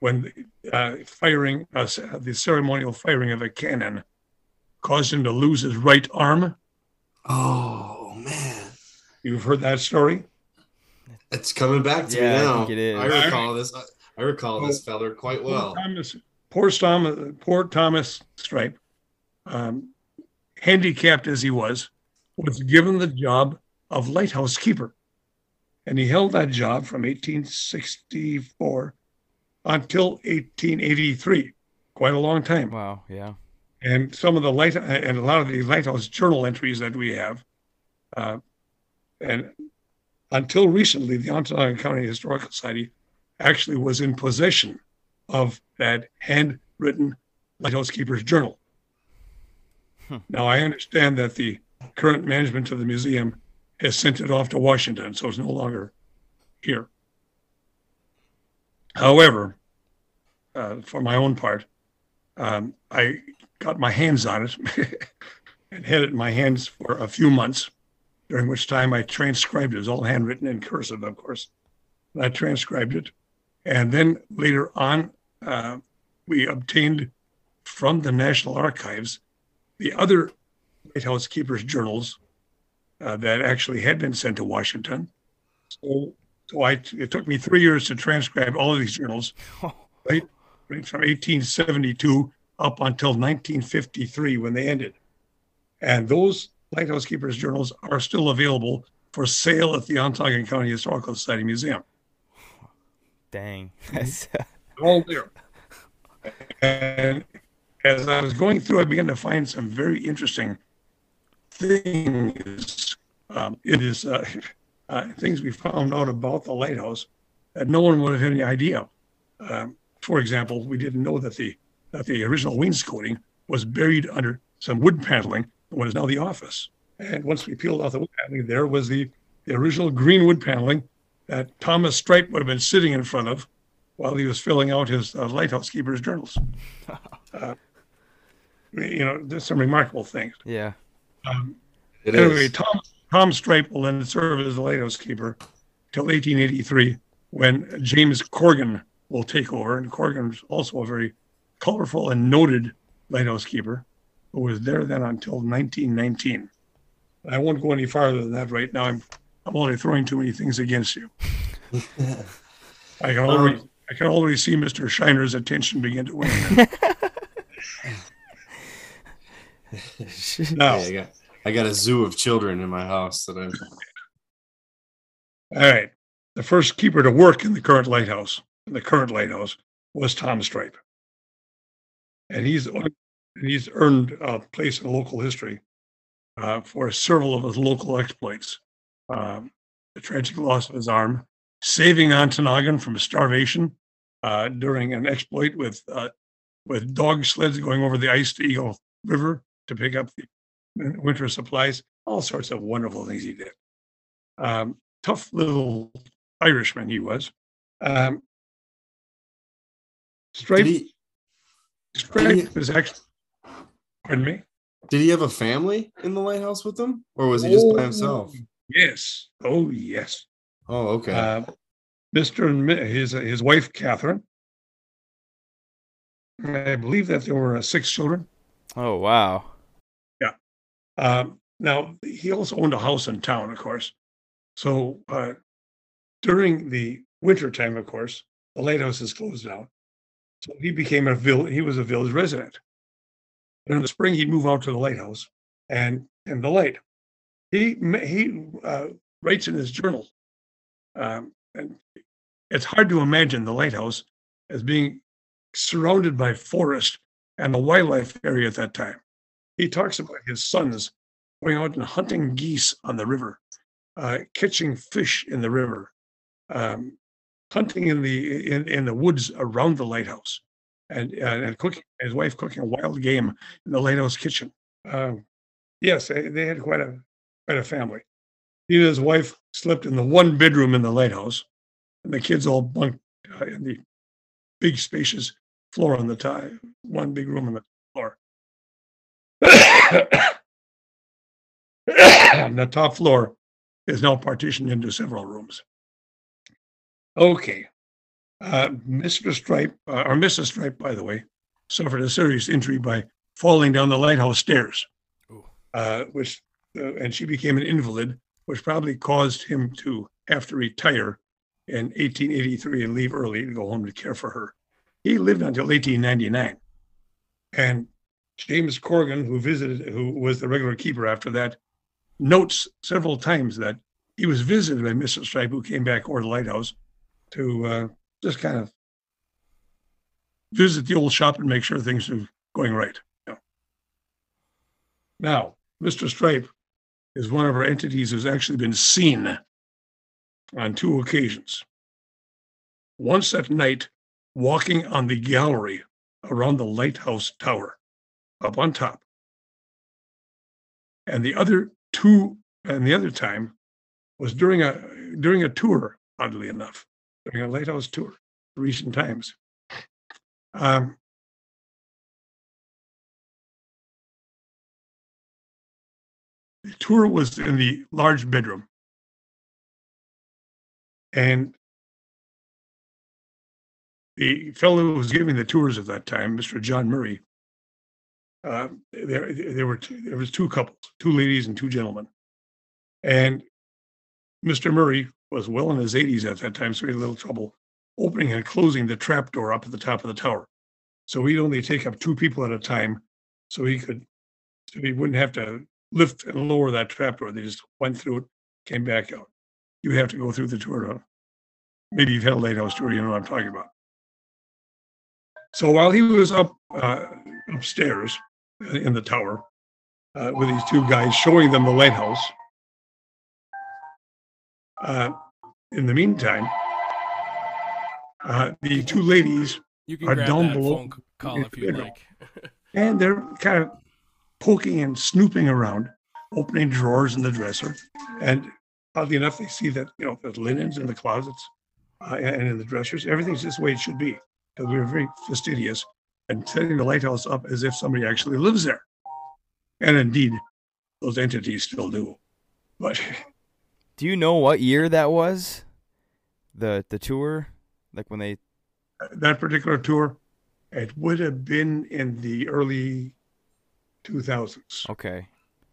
when uh, firing uh, the ceremonial firing of a cannon caused him to lose his right arm. Oh man, You've heard that story. it's coming back to Yeah, me now. think it is. I recall this. I, I recall this feller quite well. Poor Thomas, poor Thomas, poor Thomas Stripe, um, handicapped as he was, was given the job of lighthouse keeper, and he held that job from 1864 until 1883, quite a long time. Wow. Yeah. and some of the light and a lot of the lighthouse journal entries that we have uh, and until recently the ontonagon county historical society actually was in possession of that handwritten lighthouse keeper's journal Hmm. now i understand that the current management of the museum has sent it off to washington so it's no longer here however uh, for my own part um, I got my hands on it (laughs) and had it in my hands for a few months, during which time I transcribed it. It was all handwritten in cursive, of course. And I transcribed it. And then later on, uh, we obtained from the National Archives the other lighthouse keepers' journals uh, that actually had been sent to Washington. So, so I, it took me three years to transcribe all of these journals (laughs) right from 1872 up until 1953 when they ended. And those Lighthouse Keepers journals are still available for sale at the Ontonagon County Historical Society Museum. Dang. (laughs) Mm-hmm. That's, all there. And as I was going through, I began to find some very interesting things. Um, it is uh, uh, things we found out about the lighthouse that no one would have any idea. Um, for example, we didn't know that the that the original wainscoting was buried under some wood paneling, in what is now the office. And once we peeled off the wood paneling, there was the, the original green wood paneling that Thomas Stripe would have been sitting in front of while he was filling out his uh, lighthouse keeper's journals. (laughs) Uh, you know, there's some remarkable things. Yeah. Um, It is. anyway, Tom Tom Stripe will then serve as the lighthouse keeper till 1883, when James Corgan will take over. And Corgan's also a very colorful and noted lighthouse keeper who was there then until 1919. I won't go any farther than that right now. I'm I'm already throwing too many things against you. (laughs) I can already I can already see Mr. Shiner's attention begin to wane. (laughs) now, Hey, I got I got a zoo of children in my house that I'm All right. The first keeper to work in the current lighthouse, in the current lighthouse, was Tom Stripe, and he's he's earned a place in local history uh, for several of his local exploits: um, the tragic loss of his arm, saving Ontonagon from starvation uh, during an exploit with uh, with dog sleds going over the ice to Eagle River to pick up the winter supplies. All sorts of wonderful things he did. Um, tough little Irishman he was. Um, Stripe, did he Stripe he- was actually, pardon me? did he have a family in the lighthouse with him? Or was he just by himself? Oh, Yes. Oh, yes. Oh, okay. Uh, Mr. and his, his wife, Catherine. I believe that there were uh, six children. Oh wow. Um, now, he also owned a house in town, of course. So uh, during the winter time, of course, the lighthouse is closed down. So he became a village. He was a village resident. And in the spring, he'd move out to the lighthouse and and the light. He he uh, writes in his journal, um, and it's hard to imagine the lighthouse as being surrounded by forest and a wildlife area at that time he talks about his sons going out and hunting geese on the river, uh, catching fish in the river, um, hunting in the in, in the woods around the lighthouse, and and, and cooking. His wife cooking a wild game in the lighthouse kitchen. Um, yes, they, had quite a quite a family. He and his wife slept in the one bedroom in the lighthouse, and the kids all bunked uh, in the big spacious floor on the top, one big room on the floor. (coughs) the top floor is now partitioned into several rooms. Okay. Uh, Mr. Stripe, uh, or Mrs. Stripe, by the way, suffered a serious injury by falling down the lighthouse stairs, uh, which, uh, and she became an invalid, which probably caused him to have to retire in 1883 and leave early to go home to care for her. He lived until 1899. And James Corgan, who visited, who was the regular keeper after that, notes several times that he was visited by Mrs. Stripe, who came back over the lighthouse to uh, just kind of visit the old shop and make sure things are going right. know. Now, Mr. Stripe is one of our entities who's actually been seen on two occasions. Once at night, walking on the gallery around the lighthouse tower up on top. And the other two, and the other time was during a during a tour, oddly enough, during a lighthouse tour, recent times. Um, the tour was in the large bedroom, and the fellow who was giving the tours at that time, Mr. John Murray, uh, there there were two, there was two couples, two ladies and two gentlemen, and Mr. Murray was well in his 80s at that time, so he had a little trouble opening and closing the trap door up at the top of the tower. So he'd only take up two people at a time, so he could so he wouldn't have to lift and lower that trap door. They just went through it, came back out. You have to go through the tour. To, maybe you've had a lighthouse tour, you know what I'm talking about. So while he was up uh, upstairs in the tower uh, with these two guys showing them the lighthouse, uh, in the meantime, uh, the two ladies You can Are down below phone call if you'd like. (laughs) and they're kind of poking and snooping around, opening drawers in the dresser. And oddly enough, they see that, you know, there's linens in the closets uh, and in the dressers. Everything's just the way it should be because we were very fastidious and setting the lighthouse up as if somebody actually lives there. And indeed, those entities still do. But Do you know what year that was? The the tour, like when they. that particular tour, it would have been in the early 2000s. Okay.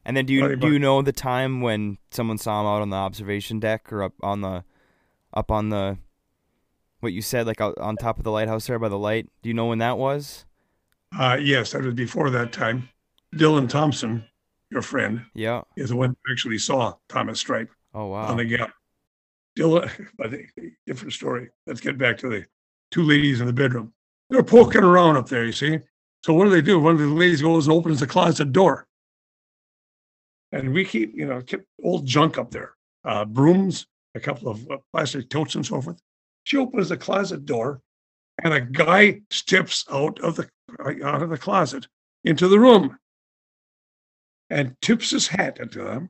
And then do you do you know the time when someone saw him out on the observation deck or up on the up on the what you said like out on top of the lighthouse there by the light? Do you know when that was? Uh, yes, that was before that time. Dylan Thompson, your friend, Yeah. is the one who actually saw Thomas Stripe Oh wow. on the gap. Dylan, (laughs) but different story. Let's get back to the two ladies in the bedroom. They're poking around up there, you see. So what do they do? One of the ladies goes and opens the closet door. And we keep, you know, keep old junk up there, uh, brooms, a couple of uh, plastic totes and so forth. She opens the closet door, and a guy steps out of the out of the closet into the room, and tips his hat into them.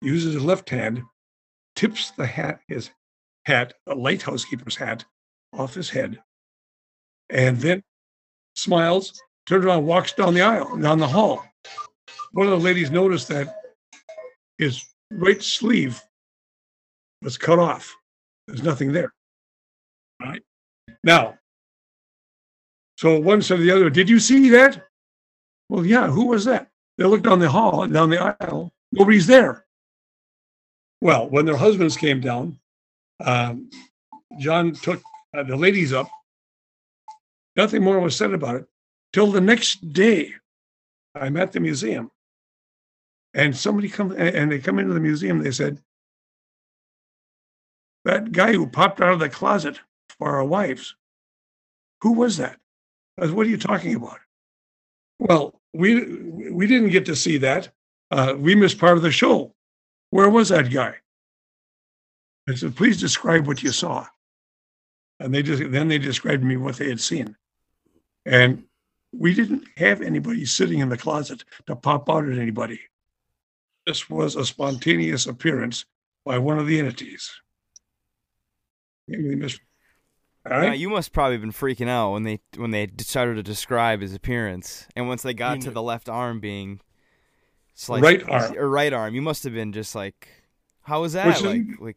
Uses his left hand, tips the hat, his hat, a lighthouse keeper's hat, off his head, and then smiles, turns around, walks down the aisle, down the hall. One of the ladies noticed that his right sleeve was cut off. There's nothing there. Right? Now, so one said to the other, Did you see that? Well, yeah, who was that? They looked down the hall, and down the aisle. Nobody's there. Well, when their husbands came down, um, John took uh, the ladies up. Nothing more was said about it till the next day. I'm at the museum, and somebody come and they come into the museum. They said that guy who popped out of the closet for our wives. Who was that? I said, what are you talking about? Well, we we didn't get to see that. Uh, we missed part of the show. Where was that guy? I said, please describe what you saw. And they just then they described to me what they had seen. And we didn't have anybody sitting in the closet to pop out at anybody. This was a spontaneous appearance by one of the entities. Maybe they missed. All Now, you must probably been freaking out when they when they started to describe his appearance, and once they got You to the left arm being sliced, Right arm. or right arm, you must have been just like, how was that? Which is- like, like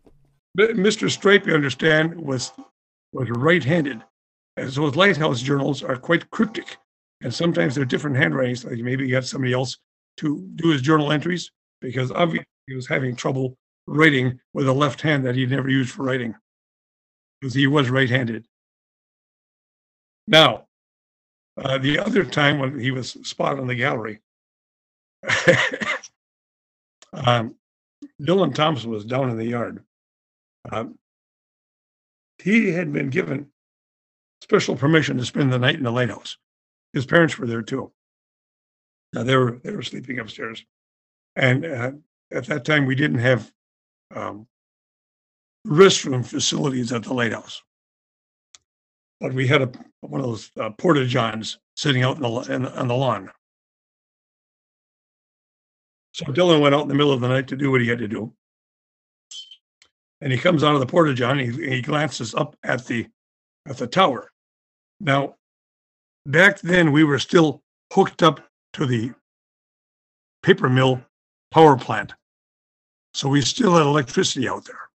Mr. Stripe, you understand, was was right-handed, and so his lighthouse journals are quite cryptic, and sometimes they're different handwritings. Like maybe he got somebody else to do his journal entries because obviously he was having trouble writing with a left hand that he never used for writing because he was right-handed. Now, uh, the other time when he was spotted in the gallery, (laughs) um, Dylan Thompson was down in the yard. Um, he had been given special permission to spend the night in the lighthouse. His parents were there too. Now they were they were sleeping upstairs, and uh, at that time we didn't have um, restroom facilities at the lighthouse, but we had a one of those uh, porta johns sitting out in the, in on the lawn. So Dylan went out in the middle of the night to do what he had to do. And he comes out of the porta john. He, he glances up at the at the tower. Now, back then we were still hooked up to the paper mill power plant, so we still had electricity out there.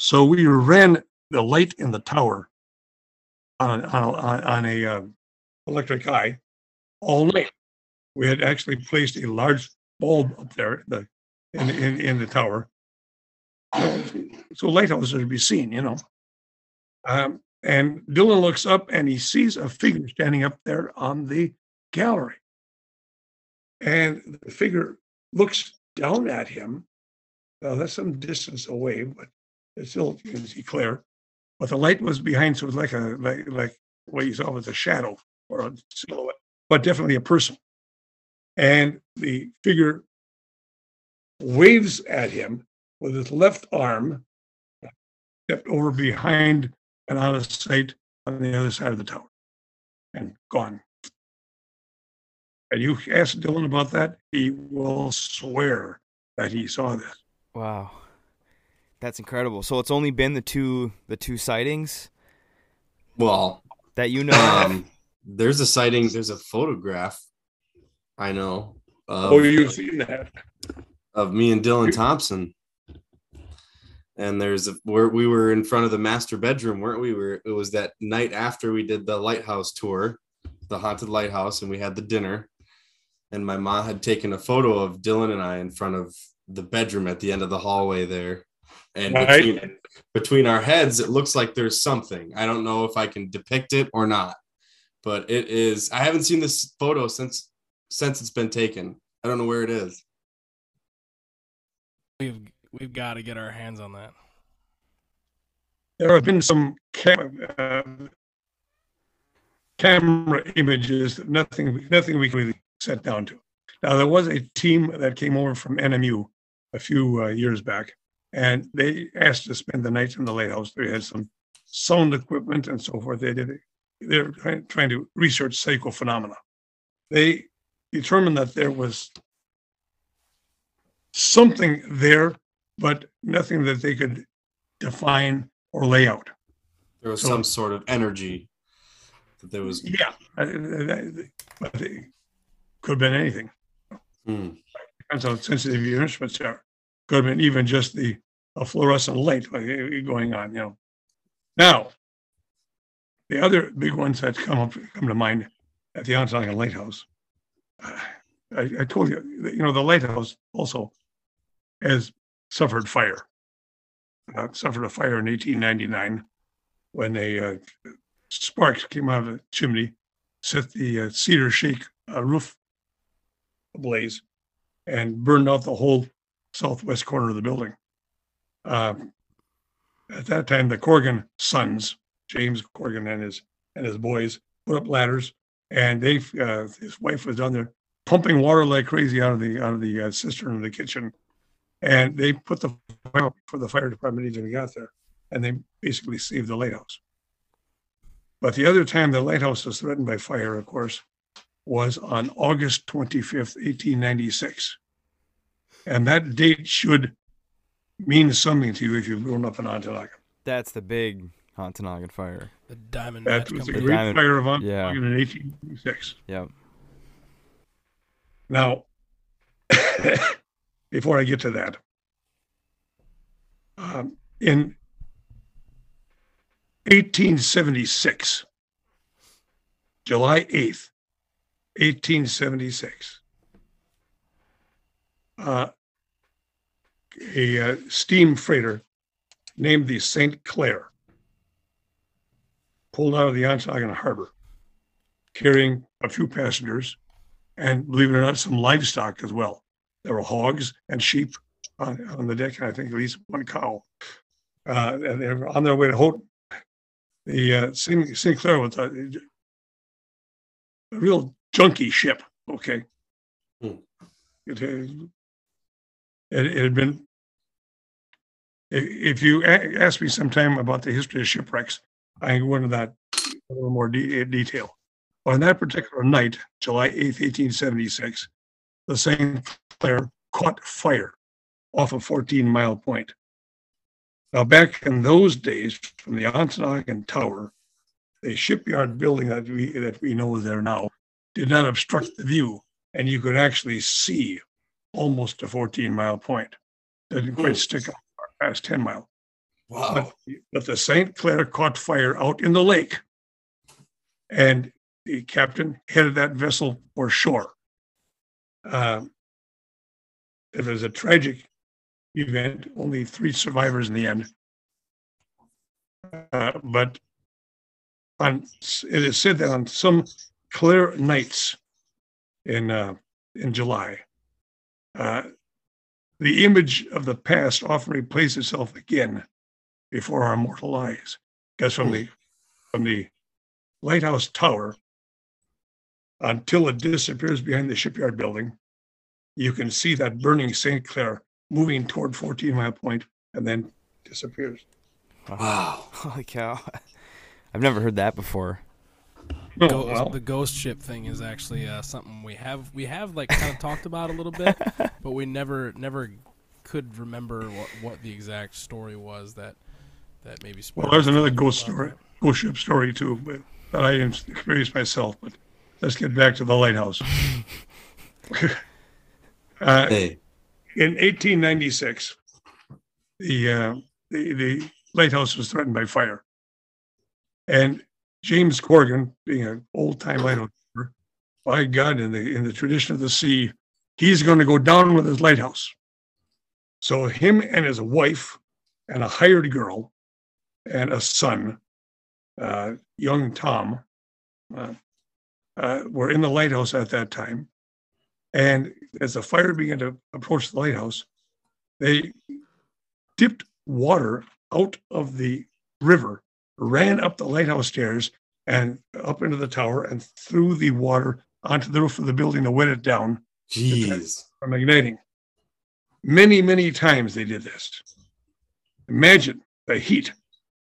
So we ran the light in the tower on on a, on a uh, electric eye all night. We had actually placed a large bulb up there the, in, in, in the tower. So lighthouses to be seen, you know. Um, and Dylan looks up and he sees a figure standing up there on the gallery. And the figure looks down at him. Now that's some distance away, but still you can see clear. But the light was behind, so it was like a like like what you saw was a shadow or a silhouette, but definitely a person. And the figure waves at him with his left arm, stepped over behind and out of sight on the other side of the tower, and gone. And you ask Dylan about that, he will swear that he saw this. wow, that's incredible. So it's only been the two the two sightings Well, that you know. um, there's a sighting. There's a photograph. I know. Of, Oh, you've seen that. of me and Dylan Thompson. And there's a, where we were in front of the master bedroom, weren't we? we were it was that night after we did the lighthouse tour, the haunted lighthouse, and we had the dinner. And my mom had taken a photo of Dylan and I in front of the bedroom at the end of the hallway there. And Right. between, between our heads, it looks like there's something. I don't know if I can depict it or not, but it is. I haven't seen this photo since since it's been taken. I don't know where it is. We've we've got to get our hands on that. There have been some cam- uh, camera images, that nothing, nothing we can really set down to. Now, there was a team that came over from NMU a few uh, years back, and they asked to spend the night in the lighthouse. They had some sound equipment and so forth. They did. They're trying, to research psycho phenomena. They determined that there was something there, but nothing that they could define or lay out. There was So- some sort of energy that there was. Yeah, but it could have been anything. Hmm. Depends how sensitive your instruments are. Could have been even just the a fluorescent light eh, going on, you know. Now, the other big ones that come up come to mind at the Ontonagon Lighthouse. (sighs) I, I told you, you know, the lighthouse also has suffered fire. Uh, suffered a fire in 1899 when a uh, sparks came out of the chimney, set the uh, cedar shake uh, roof ablaze, and burned out the whole southwest corner of the building. Um, at that time, the Corgan sons, James Corgan and his and his boys, put up ladders, and they uh, his wife was down there pumping water like crazy out of the out of the uh, cistern in the kitchen, and they put the fire before the fire department even got there, and they basically saved the lighthouse. But the other time the lighthouse was threatened by fire, of course, was on August 25th, 1896. And that date should mean something to you if you've grown up in Ontonagon. That's the big Ontonagon fire. The Diamond That was the Great Diamond- Fire of yeah. Ontonagon in 1896. Yep. Now, (laughs) before I get to that, um, in 1876, July 8th, 1876, uh, a uh, steam freighter named the St. Clair pulled out of the Ontonagon Harbor carrying a few passengers and believe it or not, some livestock as well. There were hogs and sheep on, on the deck, and I think at least one cow. Uh, and they were on their way to Houghton. The uh, St. St. Clair was a, a real junky ship. Okay, Hmm. it, it, it had been. If, you ask me sometime about the history of shipwrecks, I can go into that a little more de- detail. On that particular night, July 8th, 1876, the St. Clair caught fire off a 14 mile point. Now, back in those days, from the Ontonagon Tower, the shipyard building that we, that we know there now did not obstruct the view, and you could actually see almost a 14 mile point. Didn't quite stick up past 10 mile. Wow. But, but the St. Clair caught fire out in the lake, and the captain headed that vessel for shore. Um, it was a tragic event. Only three survivors in the end. Uh, but on it is said that on some clear nights in uh, in July, uh, the image of the past often replaces itself again before our mortal eyes. Because from the from the lighthouse tower until it disappears behind the shipyard building, you can see that burning St. Clair moving toward 14 Mile Point and then disappears. Wow. (laughs) Holy cow. (laughs) I've never heard that before. Oh, Ghost, well, the ghost ship thing is actually uh, something we have we have like kind of talked about a little bit, (laughs) but we never never could remember what, what the exact story was that that maybe. well, there's spurred another ghost about story, that. ghost ship story too. But that I experienced myself, but let's get back to the lighthouse. (laughs) uh, Hey, in 1896, the, uh, the the lighthouse was threatened by fire, and James Corgan, being an old time lighthouse, keeper, by God, in the in the tradition of the sea, he's going to go down with his lighthouse. So him and his wife and a hired girl and a son, uh, young Tom, uh, uh, were in the lighthouse at that time. And as the fire began to approach the lighthouse, they dipped water out of the river, ran up the lighthouse stairs and up into the tower and threw the water onto the roof of the building to wet it down jeez. from igniting. Many, many times they did this. Imagine the heat,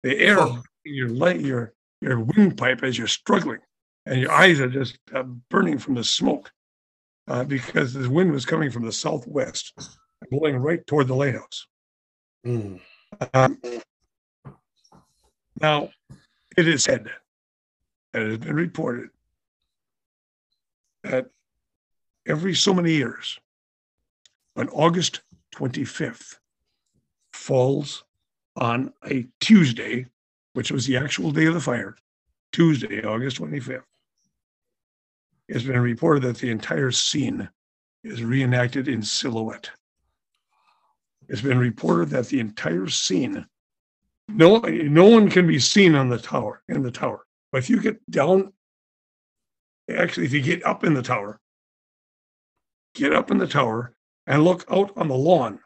the air Oh. in your light, your your windpipe as you're struggling, and your eyes are just uh, burning from the smoke uh, because the wind was coming from the southwest, blowing right toward the lighthouse. Mm. Um, now, it is said, and it has been reported, that every so many years, on August 25th, falls on a Tuesday, which was the actual day of the fire, Tuesday, August 25th. It's been reported that the entire scene is reenacted in silhouette. It's been reported that the entire scene, no, no one can be seen on the tower, in the tower. But if you get down, actually, if you get up in the tower, get up in the tower and look out on the lawn,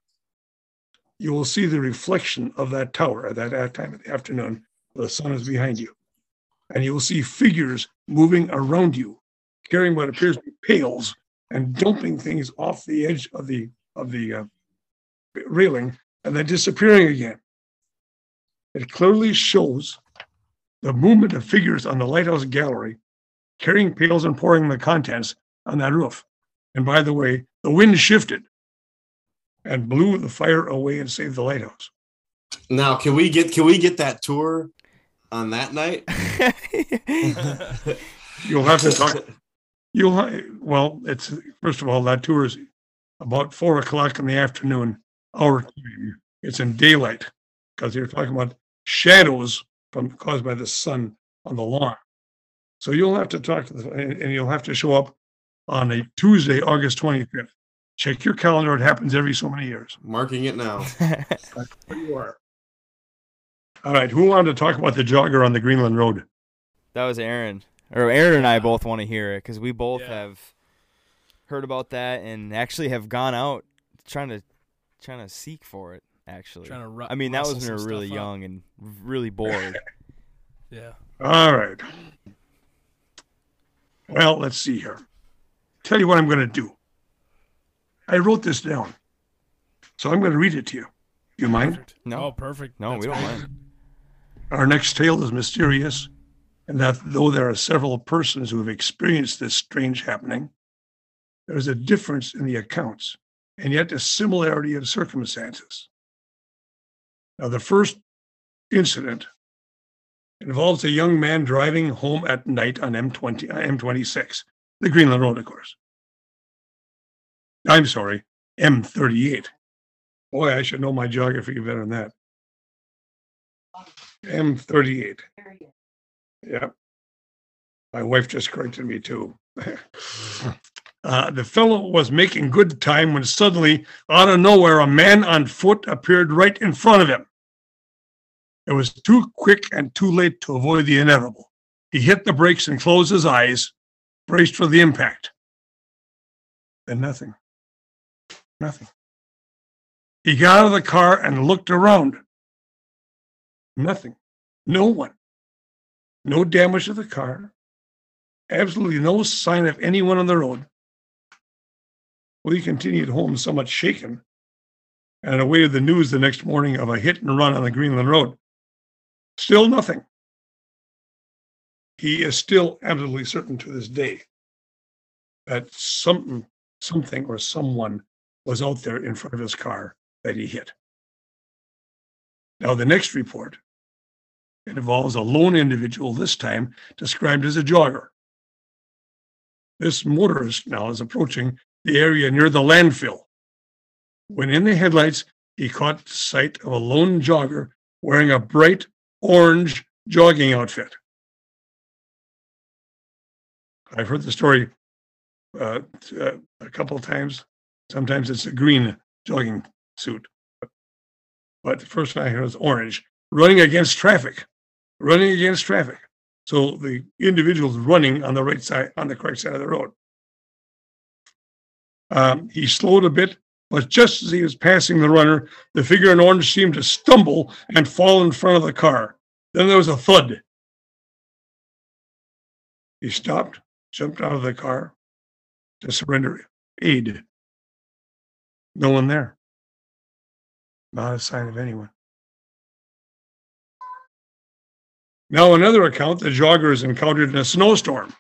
you will see the reflection of that tower at that time of the afternoon. The sun is behind you. And you will see figures moving around you, carrying what appears to be pails and dumping things off the edge of the of the uh, railing and then disappearing again. It clearly shows the movement of figures on the lighthouse gallery carrying pails and pouring the contents on that roof. And by the way, the wind shifted and blew the fire away and saved the lighthouse. Now, can we get can we get that tour on that night? (laughs) (laughs) You'll have to talk. You'll ha- well, it's first of all that tour is about four o'clock in the afternoon, our time. It's in daylight because you're talking about shadows from caused by the sun on the lawn. So you'll have to talk to the and, and you'll have to show up on a Tuesday, August 25th. Check your calendar. It happens every so many years. Marking it now. (laughs) There you are. All right. Who wanted to talk about the jogger on the Greenland Road? That was Aaron. Or Aaron and I both want to hear it because we both Yeah. have heard about that and actually have gone out trying to trying to seek for it. Actually, Trying to ru- I mean that was when we some were really up. young and really (laughs) bored. Yeah. All right. Well, let's see here. Tell you what I'm going to do. I wrote this down, so I'm going to read it to you. You mind? Perfect. No. Oh, perfect. no, That's we don't great. mind. Our next tale is mysterious, and that though there are several persons who have experienced this strange happening, there is a difference in the accounts, and yet a similarity of circumstances. Now, the first incident involves a young man driving home at night on M20, uh, M26, the Greenland Road, of course. I'm sorry, M38. Boy, I should know my geography better than that. M38. Yeah. My wife just corrected me too. (laughs) uh, the fellow was making good time when suddenly, out of nowhere, a man on foot appeared right in front of him. It was too quick and too late to avoid the inevitable. He hit the brakes and closed his eyes, braced for the impact. Then nothing. Nothing. He got out of the car and looked around. Nothing. No one. No damage to the car. Absolutely no sign of anyone on the road. Well, he continued home somewhat shaken and awaited the news the next morning of a hit and run on the Greenland Road. Still nothing. He is still absolutely certain to this day that something, something or someone was out there in front of his car that he hit. Now, the next report It involves a lone individual, this time described as a jogger. This motorist now is approaching the area near the landfill. When in the headlights, he caught sight of a lone jogger wearing a bright orange jogging outfit. I've heard the story uh, uh, a couple of times. Sometimes it's a green jogging suit. But the first I heard was orange, running against traffic, running against traffic. So the individual's running on the right side, on the correct side of the road. Um, he slowed a bit, but just as he was passing the runner, the figure in orange seemed to stumble and fall in front of the car. Then there was a thud. He stopped, jumped out of the car to surrender aid. No one there. Not a sign of anyone. Now, another account the jogger is encountered in a snowstorm.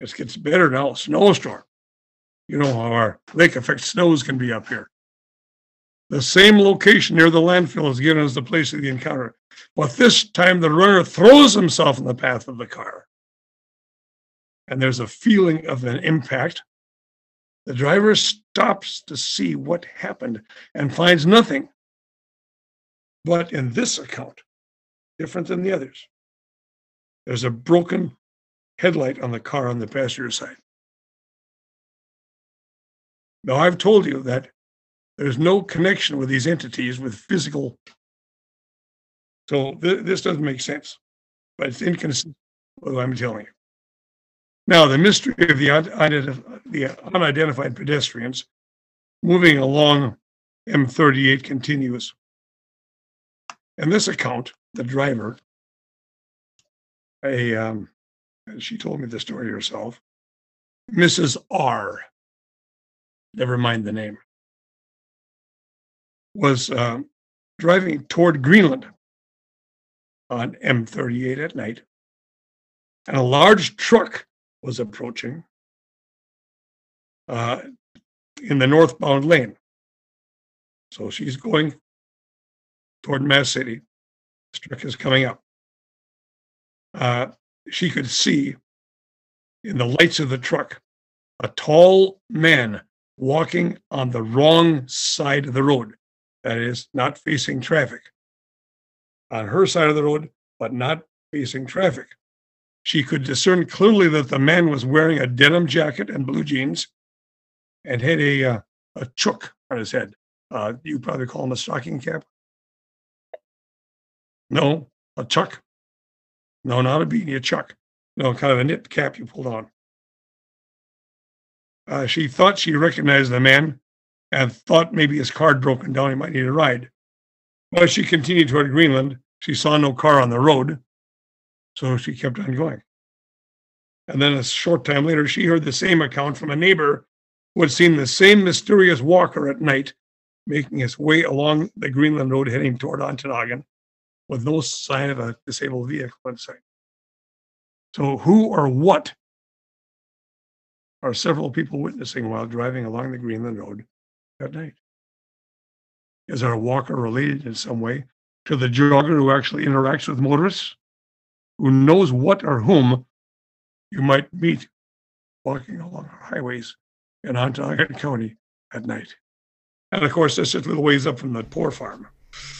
This gets better now, snowstorm. You know how our lake effect snows can be up here. The same location near the landfill is given as the place of the encounter, but this time the runner throws himself in the path of the car. And there's a feeling of an impact. The driver stops to see what happened and finds nothing. But in this account, different than the others, there's a broken headlight on the car on the passenger side. Now, I've told you that there's no connection with these entities with physical. So th- this doesn't make sense, but it's inconsistent with what I'm telling you. Now, the mystery of the, un- the unidentified pedestrians moving along M38 continues. In this account, the driver, a um, she told me the story herself, Mrs. R. Never mind the name was uh, driving toward Greenland on M38 at night, and a large truck was approaching uh, in the northbound lane. So she's going toward Mass City. This truck is coming up. Uh, she could see in the lights of the truck a tall man walking on the wrong side of the road that is not facing traffic on her side of the road, but not facing traffic. She could discern clearly that the man was wearing a denim jacket and blue jeans and had a, uh, a chook on his head. Uh, you probably call him a stocking cap. No, a chuck. No, not a beanie, a chuck. No, kind of a knit cap you pulled on. Uh, she thought she recognized the man and thought maybe his car had broken down. He might need a ride. But she continued toward Greenland, she saw no car on the road. So she kept on going. And then a short time later, she heard the same account from a neighbor who had seen the same mysterious walker at night making his way along the Greenland Road heading toward Ontonagon with no sign of a disabled vehicle in sight. So, who or what are several people witnessing while driving along the Greenland Road at night? Is our walker related in some way to the jogger who actually interacts with motorists? Who knows what or whom you might meet walking along our highways in Ontonagon County at night? And of course, that's just a little ways up from the poor farm.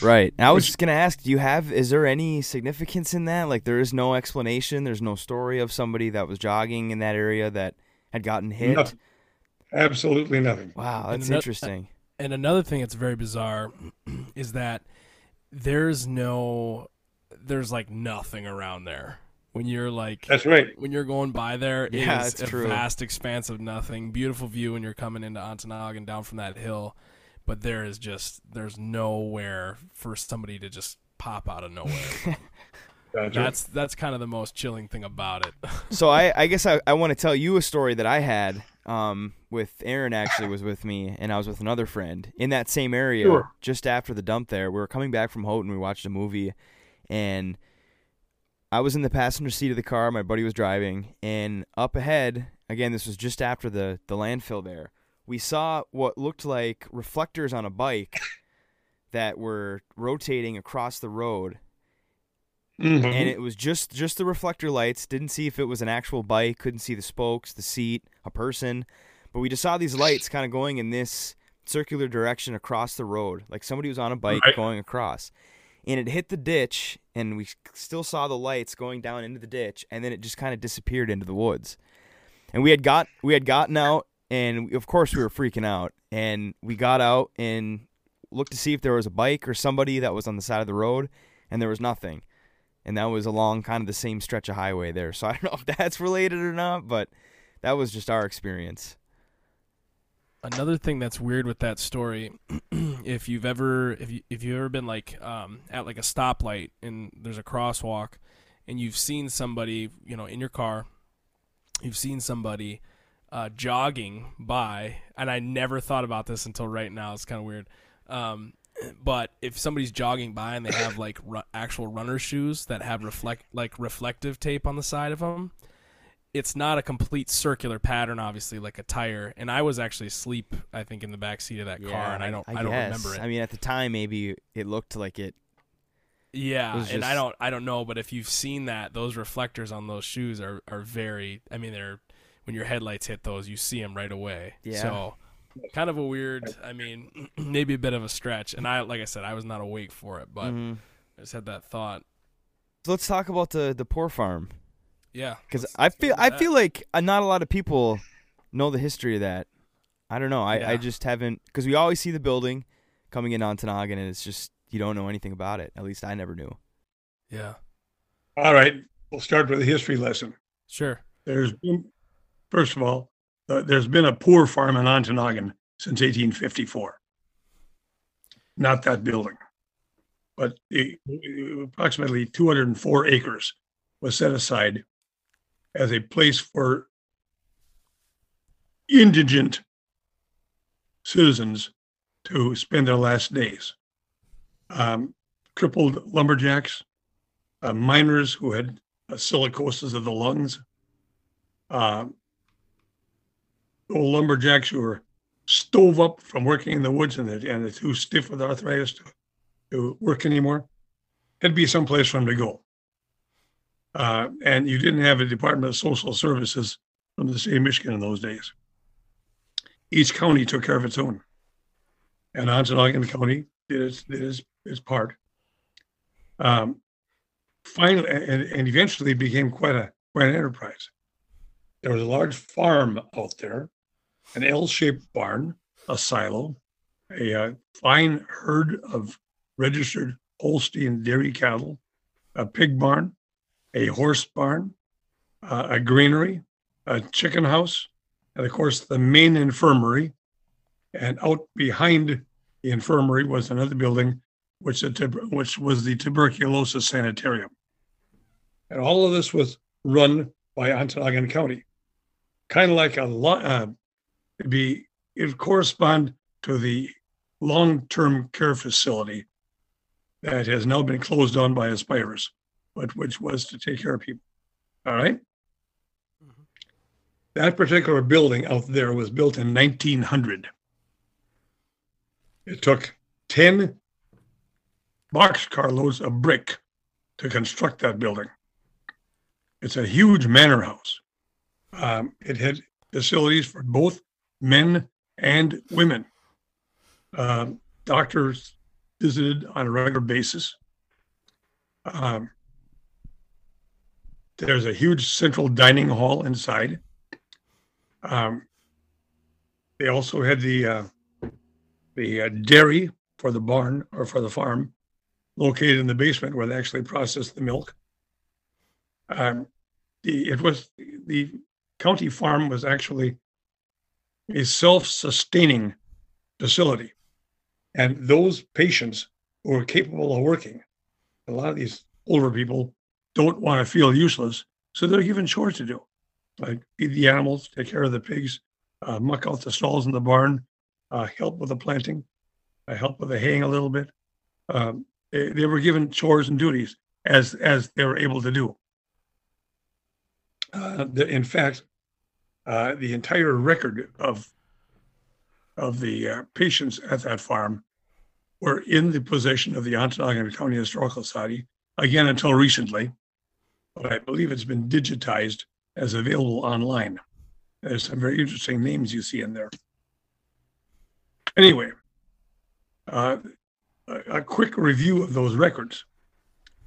Right. I was just gonna ask, do you have? Is there any significance in that? Like, there is no explanation. There's no story of somebody that was jogging in that area that had gotten hit. Nothing. Absolutely nothing. Wow, that's ano- interesting. And another thing that's very bizarre (clears throat) is that there's no, there's like nothing around there. When you're like, That's right. when you're going by there, it is Yeah, it's a true. vast expanse of nothing. Beautiful view when you're coming into Ontonagon down from that hill, but there is just there's nowhere for somebody to just pop out of nowhere. (laughs) That's that's that's kind of the most chilling thing about it. (laughs) so I, I guess I, I want to tell you a story that I had um, with Aaron actually was with me and I was with another friend in that same area Sure. just after the dump there. We were coming back from Houghton. We watched a movie and I was in the passenger seat of the car. My buddy was driving and up ahead, again, this was just after the, the landfill there. We saw what looked like reflectors on a bike that were rotating across the road Mhm. and it was just just the reflector lights. Didn't see if it was an actual bike. Couldn't see the spokes, the seat, a person. But we just saw these lights kind of going in this circular direction across the road, like somebody was on a bike Right. going across. And it hit the ditch, and we still saw the lights going down into the ditch, and then it just kind of disappeared into the woods. And we had got we had gotten out, and of course we were freaking out. And we got out and looked to see if there was a bike or somebody that was on the side of the road, and there was nothing and that was along kind of the same stretch of highway there. So I don't know if that's related or not, but that was just our experience. Another thing that's weird with that story, (clears throat) if you've ever if you if you've ever been like um, at like a stoplight and there's a crosswalk, and you've seen somebody you know in your car, you've seen somebody uh, jogging by, and I never thought about this until right now. It's kind of weird. Um, but if somebody's jogging by and they have like ru- actual runner shoes that have reflect like reflective tape on the side of them, it's not a complete circular pattern, obviously, like a tire. And I was actually asleep, I think, in the back seat of that car, and I don't, I, don't guess. remember it. I mean, at the time, maybe it looked like it. yeah, it and I don't, I don't know, but if you've seen that, those reflectors on those shoes are are very. I mean, they're when your headlights hit those, you see them right away. Yeah. So, kind of a weird. I mean, (clears throat) maybe a bit of a stretch. And I, like I said, I was not awake for it, but Mhm. I just had that thought. So let's talk about the the poor farm Yeah, because I feel I that. feel like uh, not a lot of people know the history of that. I don't know. I, I just haven't because we always see the building coming in Ontonagon, and it's just you don't know anything about it. At least I never knew. Yeah, All right, we'll start with a history lesson. sure. There's been, first of all, uh, there's been a poor farm in Ontonagon since 1854. Not that building, but the, approximately 204 acres was set aside as a place for indigent citizens to spend their last days. Um, crippled lumberjacks, uh, miners who had uh, silicosis of the lungs, uh, old lumberjacks who were stove up from working in the woods and, they're- and too stiff with arthritis to, to work anymore. It'd be someplace for them to go. Uh, and you didn't have a Department of Social Services from the state of Michigan in those days. Each county took care of its own. And Ontonagon County did its, did its, its part. Um, finally, and, and eventually became quite a quite an enterprise. There was a large farm out there, an L-shaped barn, a silo, a uh, fine herd of registered Holstein dairy cattle, a pig barn, a horse barn, uh, a granary, a chicken house, and of course the main infirmary. And out behind the infirmary was another building, which, the which was the tuberculosis sanitarium. And all of this was run by Ontonagon County. Kind of like a uh, be, it correspond to the long-term care facility that has now been closed down by Aspirus, but which was to take care of people. All right? Mhm. That particular building out there was built in 1900. It took 10 boxcar loads of brick to construct that building. It's a huge manor house. Um, it had facilities for both men and women. Um, doctors visited on a regular basis. Um, there's a huge central dining hall inside. Um, they also had the uh, the uh, dairy for the barn or for the farm located in the basement where they actually processed the milk. Um, the it was the county farm was actually a self-sustaining facility, and those patients who are capable of working, a lot of these older people don't want to feel useless, so they're given chores to do, like feed the animals, take care of the pigs, uh, muck out the stalls in the barn, uh, help with the planting, uh, help with the haying a little bit. Um, they, they were given chores and duties as as they were able to do. Uh, the, in fact, uh, the entire record of of the uh, patients at that farm were in the possession of the Ontonagon County Historical Society again until recently, but I believe it's been digitized as available online. There's some very interesting names you see in there. Anyway, uh, a, a quick review of those records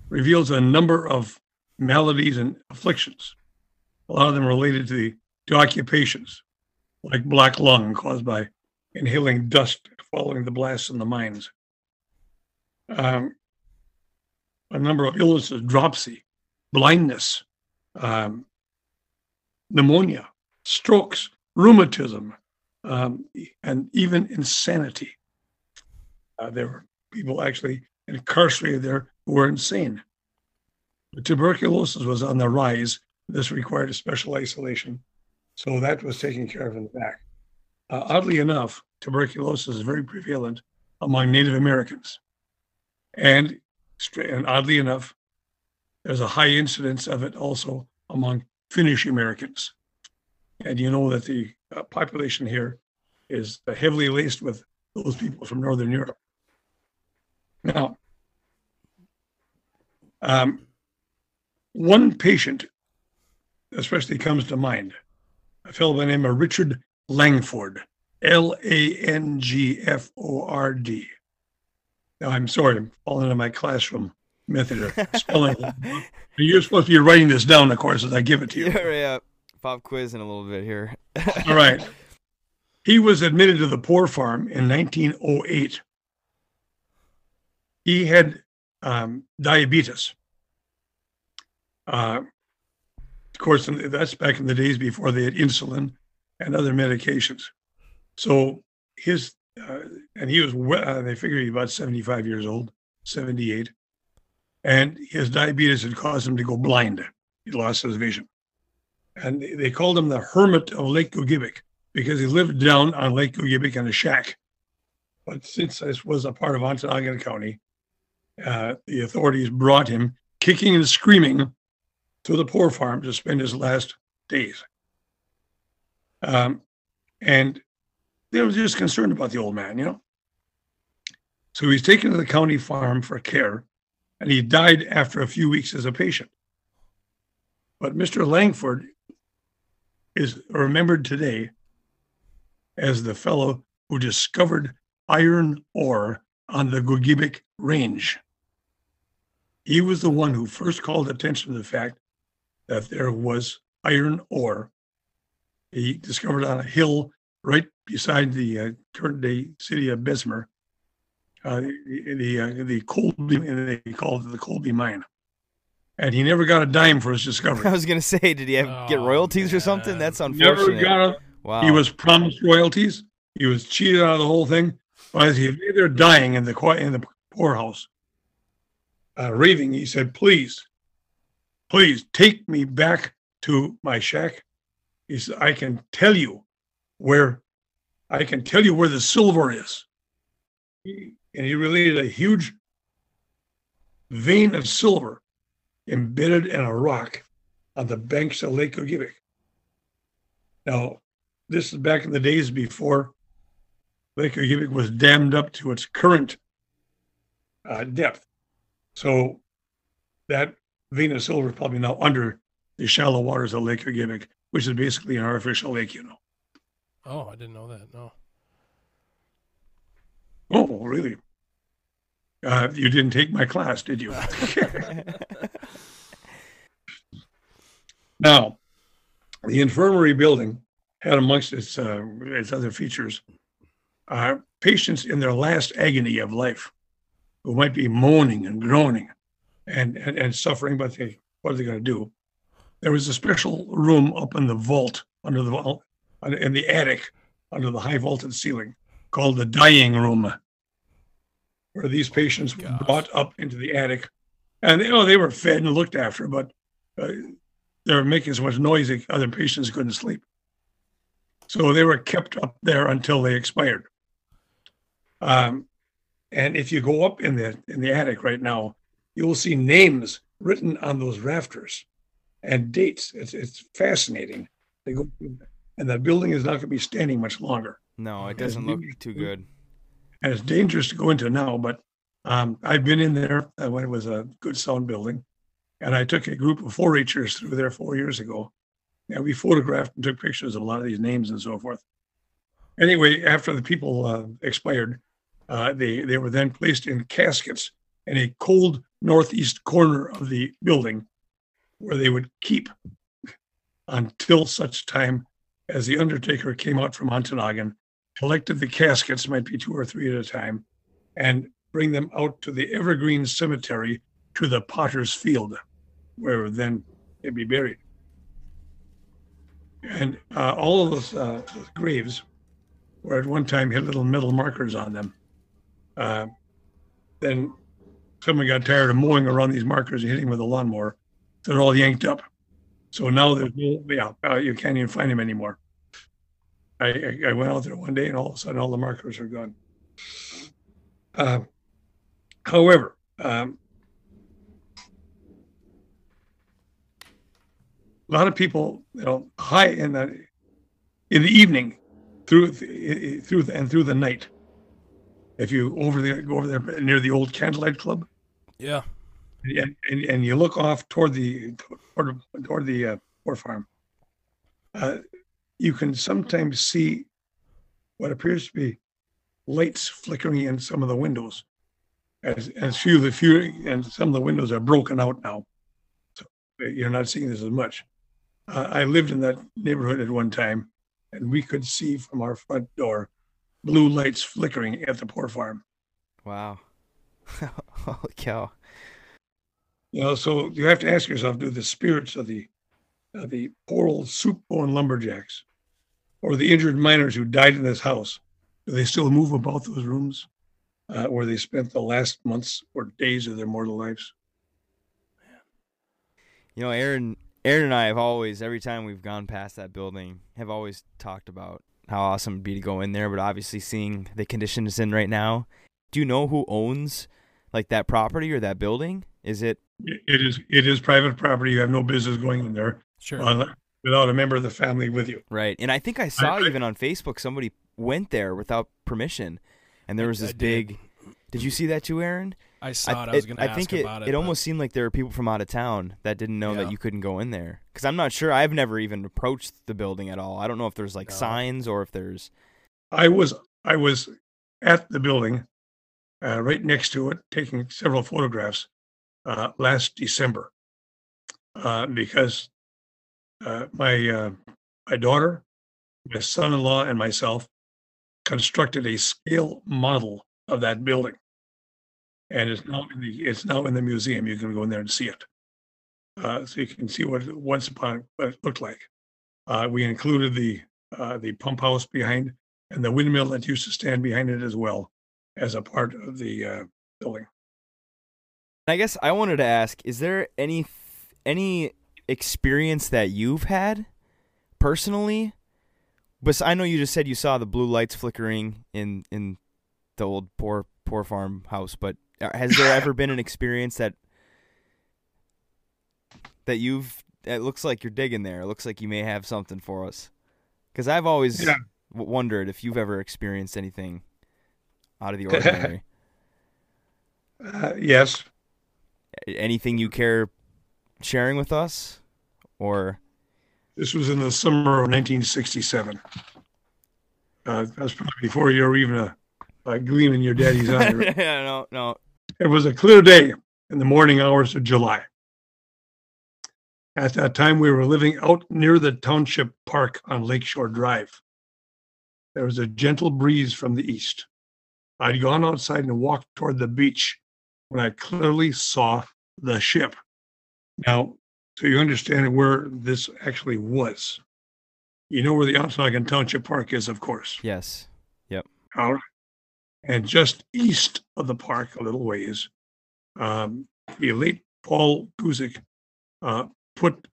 reveals a number of maladies and afflictions. A lot of them related to the to occupations, like black lung caused by inhaling dust following the blasts in the mines. Um, a number of illnesses, dropsy, blindness, um, pneumonia, strokes, rheumatism, um, and even insanity. Uh, there were people actually incarcerated there who were insane. But tuberculosis was on the rise. This required a special isolation. So that was taken care of in the back. Uh, oddly enough, tuberculosis is very prevalent among Native Americans. And, and oddly enough, there's a high incidence of it also among Finnish Americans. And you know that the uh, population here is heavily laced with those people from Northern Europe. Now, um, one patient especially comes to mind, a fellow by the name of Richard Langford, L A N G F O R D. Now, I'm sorry, I'm falling into my classroom method of (laughs) spelling. You're supposed to be writing this down, of course, as I give it to you. Yeah, yeah. Pop quiz in a little bit here. (laughs) All right. He was admitted to the poor farm in 1908. He had um, diabetes. Uh, of course, that's back in the days before they had insulin and other medications. So his, uh, and he was, uh, they figured he was about 75 years old, 78. And his diabetes had caused him to go blind. He lost his vision. And they called him the hermit of Lake Gogebic because he lived down on Lake Gogebic in a shack. But since this was a part of Ontonagon County, uh, the authorities brought him kicking and screaming to the poor farm to spend his last days. Um, and they were just concerned about the old man, you know. So he's taken to the county farm for care, and he died after a few weeks as a patient. But Mr. Langford is remembered today as the fellow who discovered iron ore on the Gogebic Range. He was the one who first called attention to the fact that there was iron ore. He discovered on a hill right beside the uh, current day city of Bessemer, uh, the the, uh, the Colby, they called it the Colby mine. And he never got a dime for his (laughs) discovery. I was gonna say, did he have, get Oh, royalties or something? man. That's Never got a. wow. He was promised royalties. He was cheated out of the whole thing. But as he lay there dying in the in the poorhouse, uh, raving, he said, "Please, please take me back to my shack." He said, "I can tell you where, I can tell you where the silver is." He, and he related a huge vein of silver embedded in a rock on the banks of Lake Gogebic. Now, this is back in the days before Lake Gogebic was dammed up to its current uh, depth. So that vein of silver is probably now under the shallow waters of Lake Gogebic, which is basically an artificial lake, you know. Oh, I didn't know that. No. Oh, really? Uh, you didn't take my class, did you? (laughs) Now, the infirmary building had amongst its, uh, its other features uh, patients in their last agony of life who might be moaning and groaning and, and, and suffering, but they, what are they going to do? There was a special room up in the vault under the vault, in the attic under the high vaulted ceiling called the dying room, where these patients were brought up into the attic. And you know, they were fed and looked after, but uh, they were making so much noise that other patients couldn't sleep. So they were kept up there until they expired. Um, and if you go up in the in the attic right now, you will see names written on those rafters and dates. It's it's fascinating. They go, and that building is not going to be standing much longer. no, it doesn't look too good. And it's dangerous to go into now, but Um, I've been in there uh, when it was a good sound building, and I took a group of 4-Hers through there four years ago. And we photographed and took pictures of a lot of these names and so forth. Anyway, after the people uh, expired, uh, they they were then placed in caskets in a cold northeast corner of the building, where they would keep until such time as the undertaker came out from Ontonagon, collected the caskets, might be two or three at a time, and bring them out to the Evergreen Cemetery to the Potter's Field, where then they'd be buried. And uh, all of those, uh, graves were at one time had little metal markers on them. Uh, then someone got tired of mowing around these markers and hitting with a lawnmower. They're all yanked up. So now there's no, yeah, uh, you can't even find them anymore. I, I, I went out there one day and all of a sudden all the markers are gone. Uh, however, um, a lot of people, you know, high in the in the evening, through through the, and through the night. If you over there go over there near the old Candlelight Club, Yeah. and, and, and you look off toward the toward, toward the uh, poor farm, uh, you can sometimes see what appears to be lights flickering in some of the windows. As as few of the few and some of the windows are broken out now, so you're not seeing this as much. Uh, I lived in that neighborhood at one time, and we could see from our front door blue lights flickering at the poor farm. Wow. (laughs) Holy cow. You know, so you have to ask yourself: Do the spirits of the of the poor old soup bone lumberjacks, or the injured miners who died in this house, do they still move about those rooms uh, where they spent the last months or days of their mortal lives? You know, Aaron Aaron and I have always every time we've gone past that building have always talked about how awesome it'd be to go in there, but obviously seeing the condition it's in right now. Do you know who owns like that property or that building? Is it It it is it is private property. You have no business going in there Sure. uh, without a member of the family with you. right? And I think I saw I- even on Facebook somebody went there without permission and there was this big Did you see that too, Aaron? I saw it. I was going to ask think it, about it. it but- almost seemed like there were people from out of town that didn't know Yeah. that you couldn't go in there. Because I'm not sure. I've never even approached the building at all. I don't know if there's like No. signs or if there's. I was I was at the building, uh, right next to it, taking several photographs uh, last December, uh, because uh, my uh, my daughter, my son-in-law, and myself constructed a scale model of that building, and it's now in the it's now in the museum. You can go in there and see it, so you can see what once upon what it looked like. We included the the pump house behind and the windmill that used to stand behind it as well as a part of the uh, building. I guess I wanted to ask: Is there any any experience that you've had personally? But I know you just said you saw the blue lights flickering in in the old poor poor farm house. But uh, has there ever been an experience that that you've? It looks like you're digging there. It looks like you may have something for us. Because I've always Yeah. wondered if you've ever experienced anything out of the (laughs) ordinary. Uh, yes, anything you care sharing with us or this was in the summer of 1967. Uh, that was probably before you were even a, a gleam in your daddy's eye. (laughs) right? yeah, no no It was a clear day in the morning hours of July. At that time, we were living out near the township park on Lakeshore Drive. There was a gentle breeze from the east. I'd gone outside and walked toward the beach when I clearly saw the ship. Now, so you understand where this actually was. You know where the Ontonagon Township Park is, of course. yes Yep. All right. And just east of the park, a little ways, um, the late Paul Guzik uh, put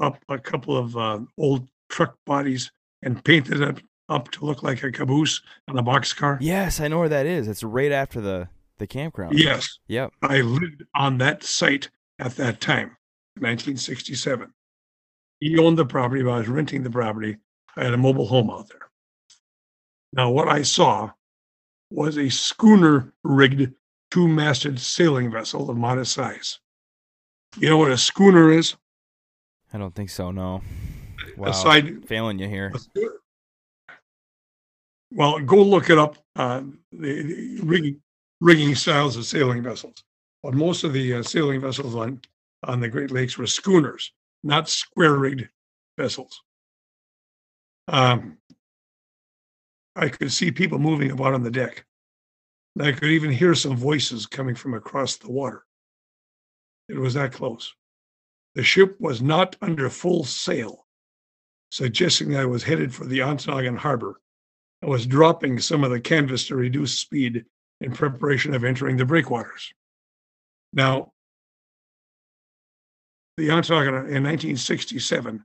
up a couple of uh, old truck bodies and painted it up to look like a caboose on a boxcar. yes i know where that is it's right after the the campground Yes, yep I lived on that site at that time, 1967. He owned the property, but I was renting the property. I had a mobile home out there. Now, what I saw was a schooner rigged two-masted sailing vessel of modest size. You know what a schooner is? I don't think so. No. Wow. Aside, Failing you here. Well, go look it up. Uh, the, the rigging, rigging styles of sailing vessels. But most of the uh, sailing vessels on on the Great Lakes were schooners, not square-rigged vessels. Um, I could see people moving about on the deck. And I could even hear some voices coming from across the water. It was that close. The ship was not under full sail, suggesting that I was headed for the Ontonagon harbor. I was dropping some of the canvas to reduce speed in preparation of entering the breakwaters. Now, the Ontonagon in 1967,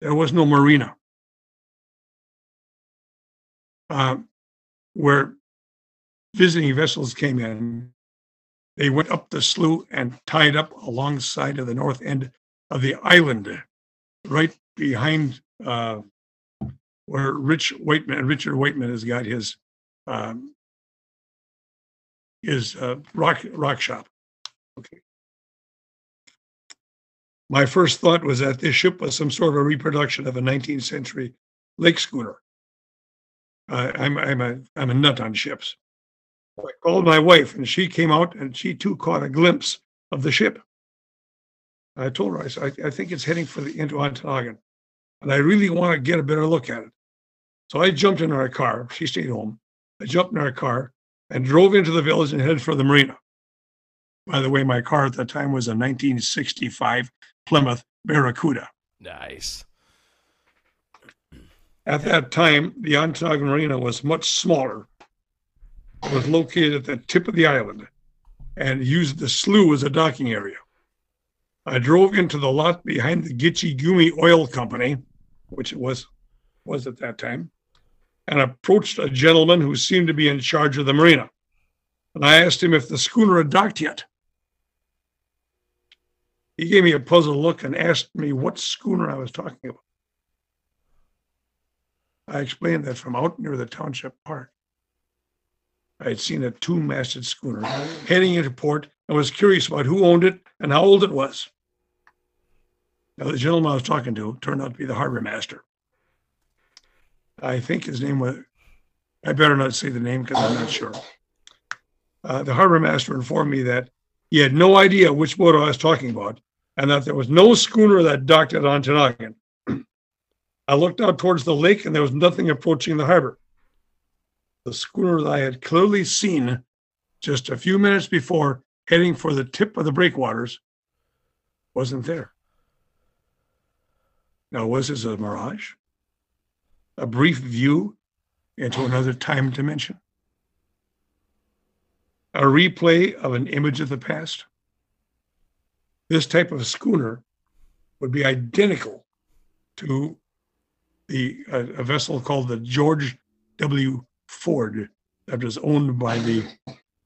there was no marina. Um, where visiting vessels came in, they went up the slough and tied up alongside of the north end of the island, right behind uh, where Rich Whiteman, Richard Whiteman has got his um, his uh, rock rock shop. Okay. My first thought was that this ship was some sort of a reproduction of a 19th century lake schooner. Uh, I'm I'm a I'm a nut on ships. I called my wife, and she came out, and she too caught a glimpse of the ship. I told her, I I, think it's heading for the into Ontonagon, and I really want to get a better look at it. So I jumped in our car. She stayed home. I jumped in our car and drove into the village and headed for the marina. By the way, my car at that time was a 1965 Plymouth Barracuda. Nice. At that time, the Ontonagon Marina was much smaller. It was located at the tip of the island and used the slough as a docking area. I drove into the lot behind the Gitche Gumee Oil Company, which it was was at that time, and approached a gentleman who seemed to be in charge of the marina. And I asked him if the schooner had docked yet. He gave me a puzzled look and asked me what schooner I was talking about. I explained that from out near the township park. I had seen a two masted schooner heading into port and was curious about who owned it and how old it was. Now, the gentleman I was talking to turned out to be the harbor master. I think his name was, I better not say the name because I'm not sure. Uh, the harbor master informed me that he had no idea which boat I was talking about and that there was no schooner that docked at Ontonagon. (clears throat) I looked out towards the lake and there was nothing approaching the harbor. The schooner that I had clearly seen just a few minutes before heading for the tip of the breakwaters wasn't there. Now, was this a mirage? A brief view into another time dimension? A replay of an image of the past? This type of schooner would be identical to the uh, a vessel called the George W. Ford that was owned by the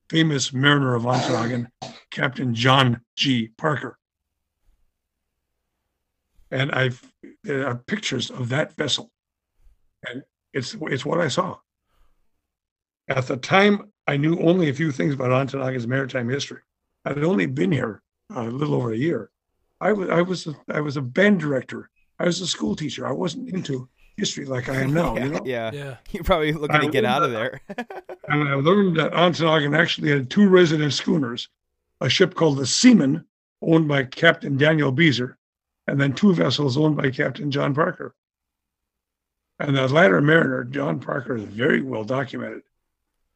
famous mariner of Ontonagon, Captain John G. Parker. And I've there are pictures of that vessel, and it's it's what I saw. At the time, I knew only a few things about Ontonagon's maritime history. I'd only been here a little over a year. I was I was a, I was a band director. I was a school teacher. I wasn't into history like I am now. (laughs) yeah, you know? yeah. Yeah. You're probably looking I to get learned out of there. (laughs) And I learned that Ontonagon actually had two resident schooners, a ship called the Seaman, owned by Captain Daniel Beezer, and then two vessels owned by Captain John Parker. And the latter mariner, John Parker, is very well documented.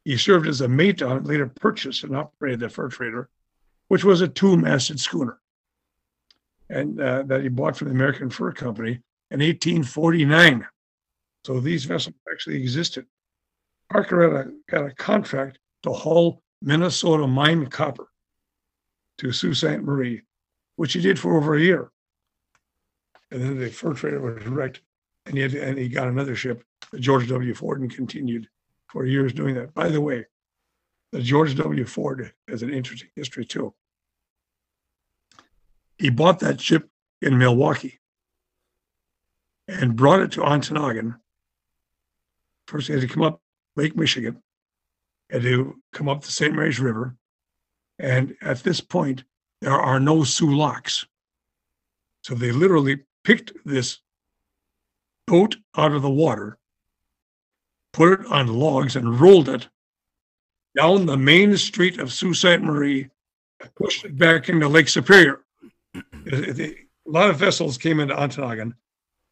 He served as a mate on and later purchased and operated the fur trader, which was a two-masted schooner, and uh, that he bought from the American Fur Company in 1849. So these vessels actually existed. Parker had a, got a contract to haul Minnesota mine copper to Sault Ste. Marie, which he did for over a year. And then the fur trader was wrecked, and he, had, and he got another ship, the George W. Ford, and continued for years doing that. By the way, the George W. Ford has an interesting history too. He bought that ship in Milwaukee and brought it to Ontonagon. First, he had to come up Lake Michigan, had to come up the St. Mary's River, And at this point, there are no Soo locks. So they literally picked this boat out of the water, put it on logs, and rolled it down the main street of Sault Ste. Marie, pushed it back into Lake Superior. (clears throat) A lot of vessels came into Ontonagon,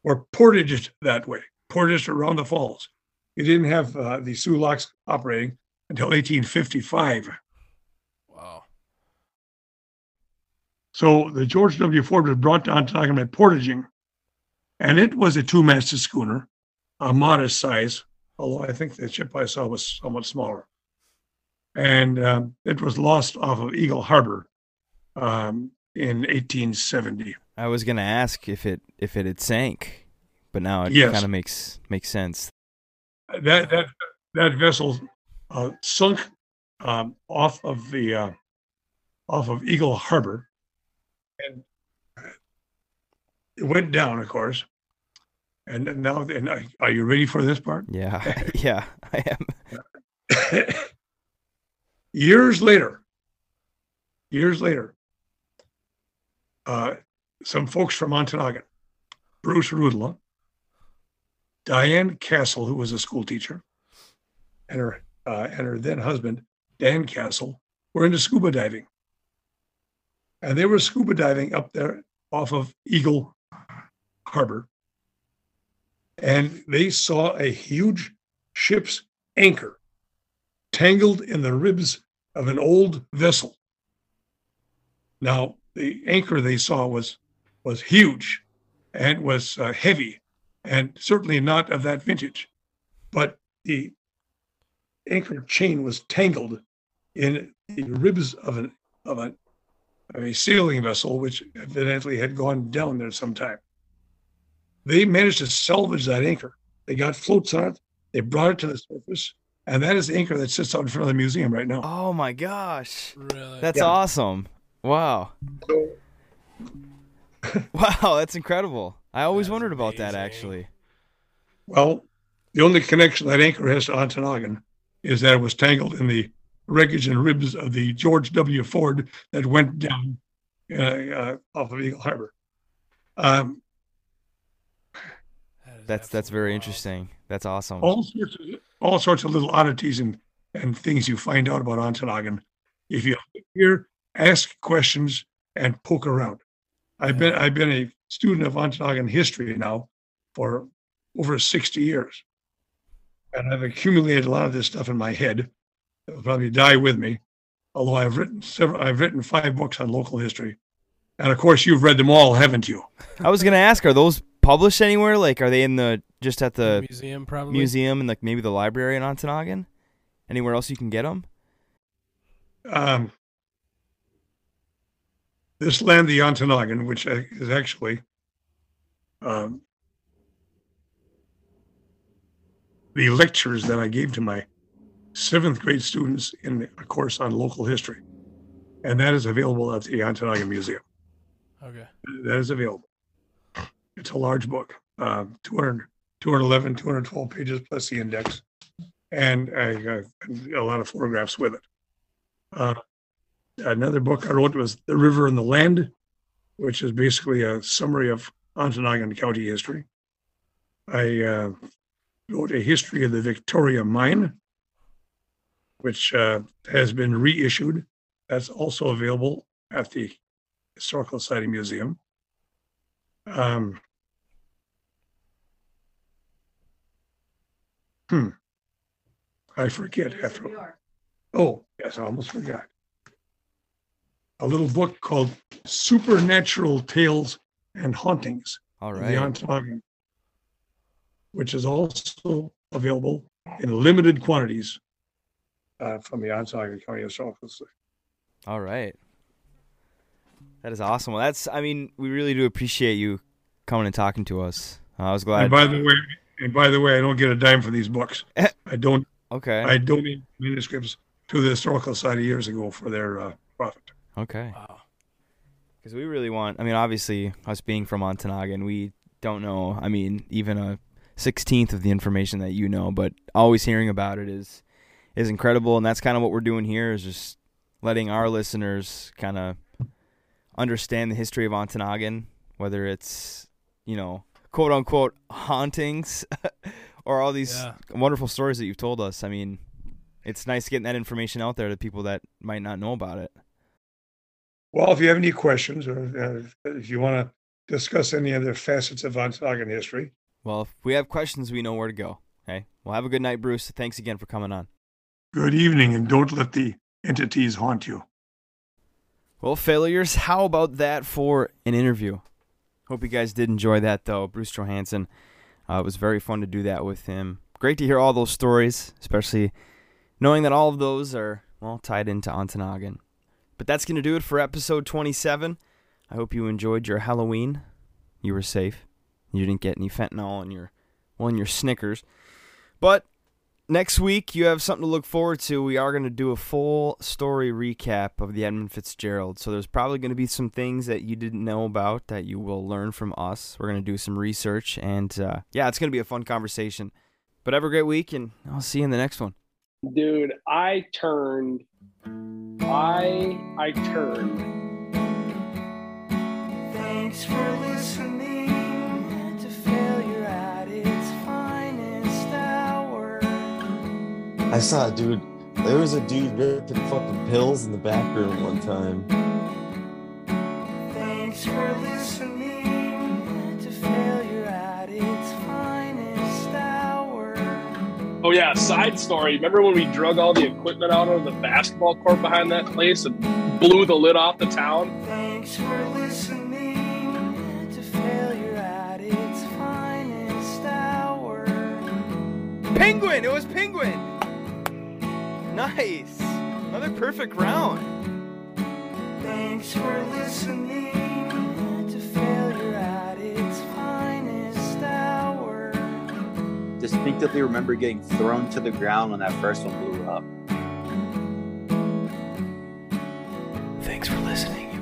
were portaged that way, portaged around the falls. You didn't have uh, the Soo locks operating until 1855. Wow. So the George W. Ford was brought to Ontonagon by portaging, and it was a two-masted schooner, a modest size, although I think the ship I saw was somewhat smaller. And um, it was lost off of Eagle Harbor um, in 1870. I was gonna ask if it if it had sank, but now it Yes. kind of makes makes sense. That that that vessel uh, sunk um, off of the uh, off of Eagle Harbor, and it went down, of course. And now, and uh, are you ready for this part? Yeah, (laughs) yeah, I am. (coughs) years later, years later, uh, some folks from Ontonagon, Bruce Rudla, Diane Castle, who was a school teacher, and her uh, and her then husband Dan Castle were into scuba diving, and they were scuba diving up there off of Eagle Harbor, and they saw a huge ship's anchor tangled in the ribs of an old vessel. Now, the anchor they saw was was huge and was uh, heavy and certainly not of that vintage, but the anchor chain was tangled in the ribs of an of a of a sailing vessel, which evidently had gone down there sometime. They managed to salvage that anchor. They got floats on it. They brought it to the surface, and that is the anchor that sits out in front of the museum right now. Oh my gosh, Really? that's Yeah. awesome! Wow, So, (laughs) wow, that's incredible. I always That is wondered about that actually. well, the only connection that anchor has to Ontonagon is that it was tangled in the wreckage and ribs of the George W. Ford that went down uh, uh, off of Eagle Harbor. Um, That is That's that's very wild. interesting. That's awesome. all sorts of all sorts of little oddities and and things you find out about Ontonagon if you here ask questions and poke around. I've been I've been a student of Ontonagon history now for over 60 years. And I've accumulated a lot of this stuff in my head will probably die with me. Although I've written several I've written five books on local history. And of course you've read them all, haven't you? I was gonna ask, are those published anywhere? Like, are they in the just at the museum probably. museum and like maybe the library in Ontonagon? Anywhere else you can get them? um, this land, the Ontonagon, which uh, is actually um, the lectures that I gave to my seventh grade students in a course on local history. And that is available at the Ontonagon Museum. Okay. That is available. It's a large book, uh, 200, 211, 212 pages plus the index, and a, a lot of photographs with it. Uh, another book I wrote was The River and the Land, which is basically a summary of Ontonagon County history. I uh, wrote a history of the Victoria Mine, which uh, has been reissued. That's also available at the Historical Society Museum. Um, hmm. I forget after. Oh, yes, I almost forgot. A little book called Supernatural Tales and Hauntings All of the right. Ontonagon, which is also available in limited quantities uh, from the Ontonagon County Historical Society. All right. That is awesome. Well, that's. I mean, we really do appreciate you coming and talking to us. Uh, I was glad. And by the way, and by the way, I don't get a dime for these books. (laughs) I don't. okay. I donated manuscripts to the Historical Society years ago for their uh, profit. okay. Wow. Because we really want. I mean, obviously, us being from Ontonagon, we don't know. I mean, even a sixteenth of the information that you know, but always hearing about it is is incredible, and that's kind of what we're doing here. Is just letting our listeners kind of understand the history of Ontonagon, whether it's, you know, quote unquote hauntings (laughs) or all these Yeah. wonderful stories that you've told us. I mean, it's nice getting that information out there to people that might not know about it. Well, if you have any questions or uh, if you want to discuss any other facets of Ontonagon history, Well, if we have questions, we know where to go. Okay. Well, have a good night, Bruce. Thanks again for coming on. good evening and don't let the entities haunt you. Well, failures, how about that for an interview? Hope you guys did enjoy that, though. Bruce Johanson. Uh, it was very fun to do that with him. Great to hear all those stories, especially knowing that all of those are, well, tied into Ontonagon. But that's going to do it for episode 27. I hope you enjoyed your Halloween. You were safe. You didn't get any fentanyl in your, well, in your Snickers. But next week you have something to look forward to. We are going to do a full story recap of the Edmund Fitzgerald. So there's probably going to be some things that you didn't know about that you will learn from us. We're going to do some research, and uh, yeah, it's going to be a fun conversation. But have a great week, and I'll see you in the next one. Dude, I turned. I I turned. Thanks for listening to failure I saw a dude. There was a dude ripping fucking pills in the back room one time. Thanks for listening to failure at its finest hour. Oh yeah, side story. Remember when we drug all the equipment out of the basketball court behind that place and blew the lid off the town? Thanks for listening to failure at its finest hour. Penguin! It was Penguin! Nice! Another perfect round. Thanks for listening to failure at its finest hour. distinctively remember getting thrown to the ground when that first one blew up. Thanks for listening.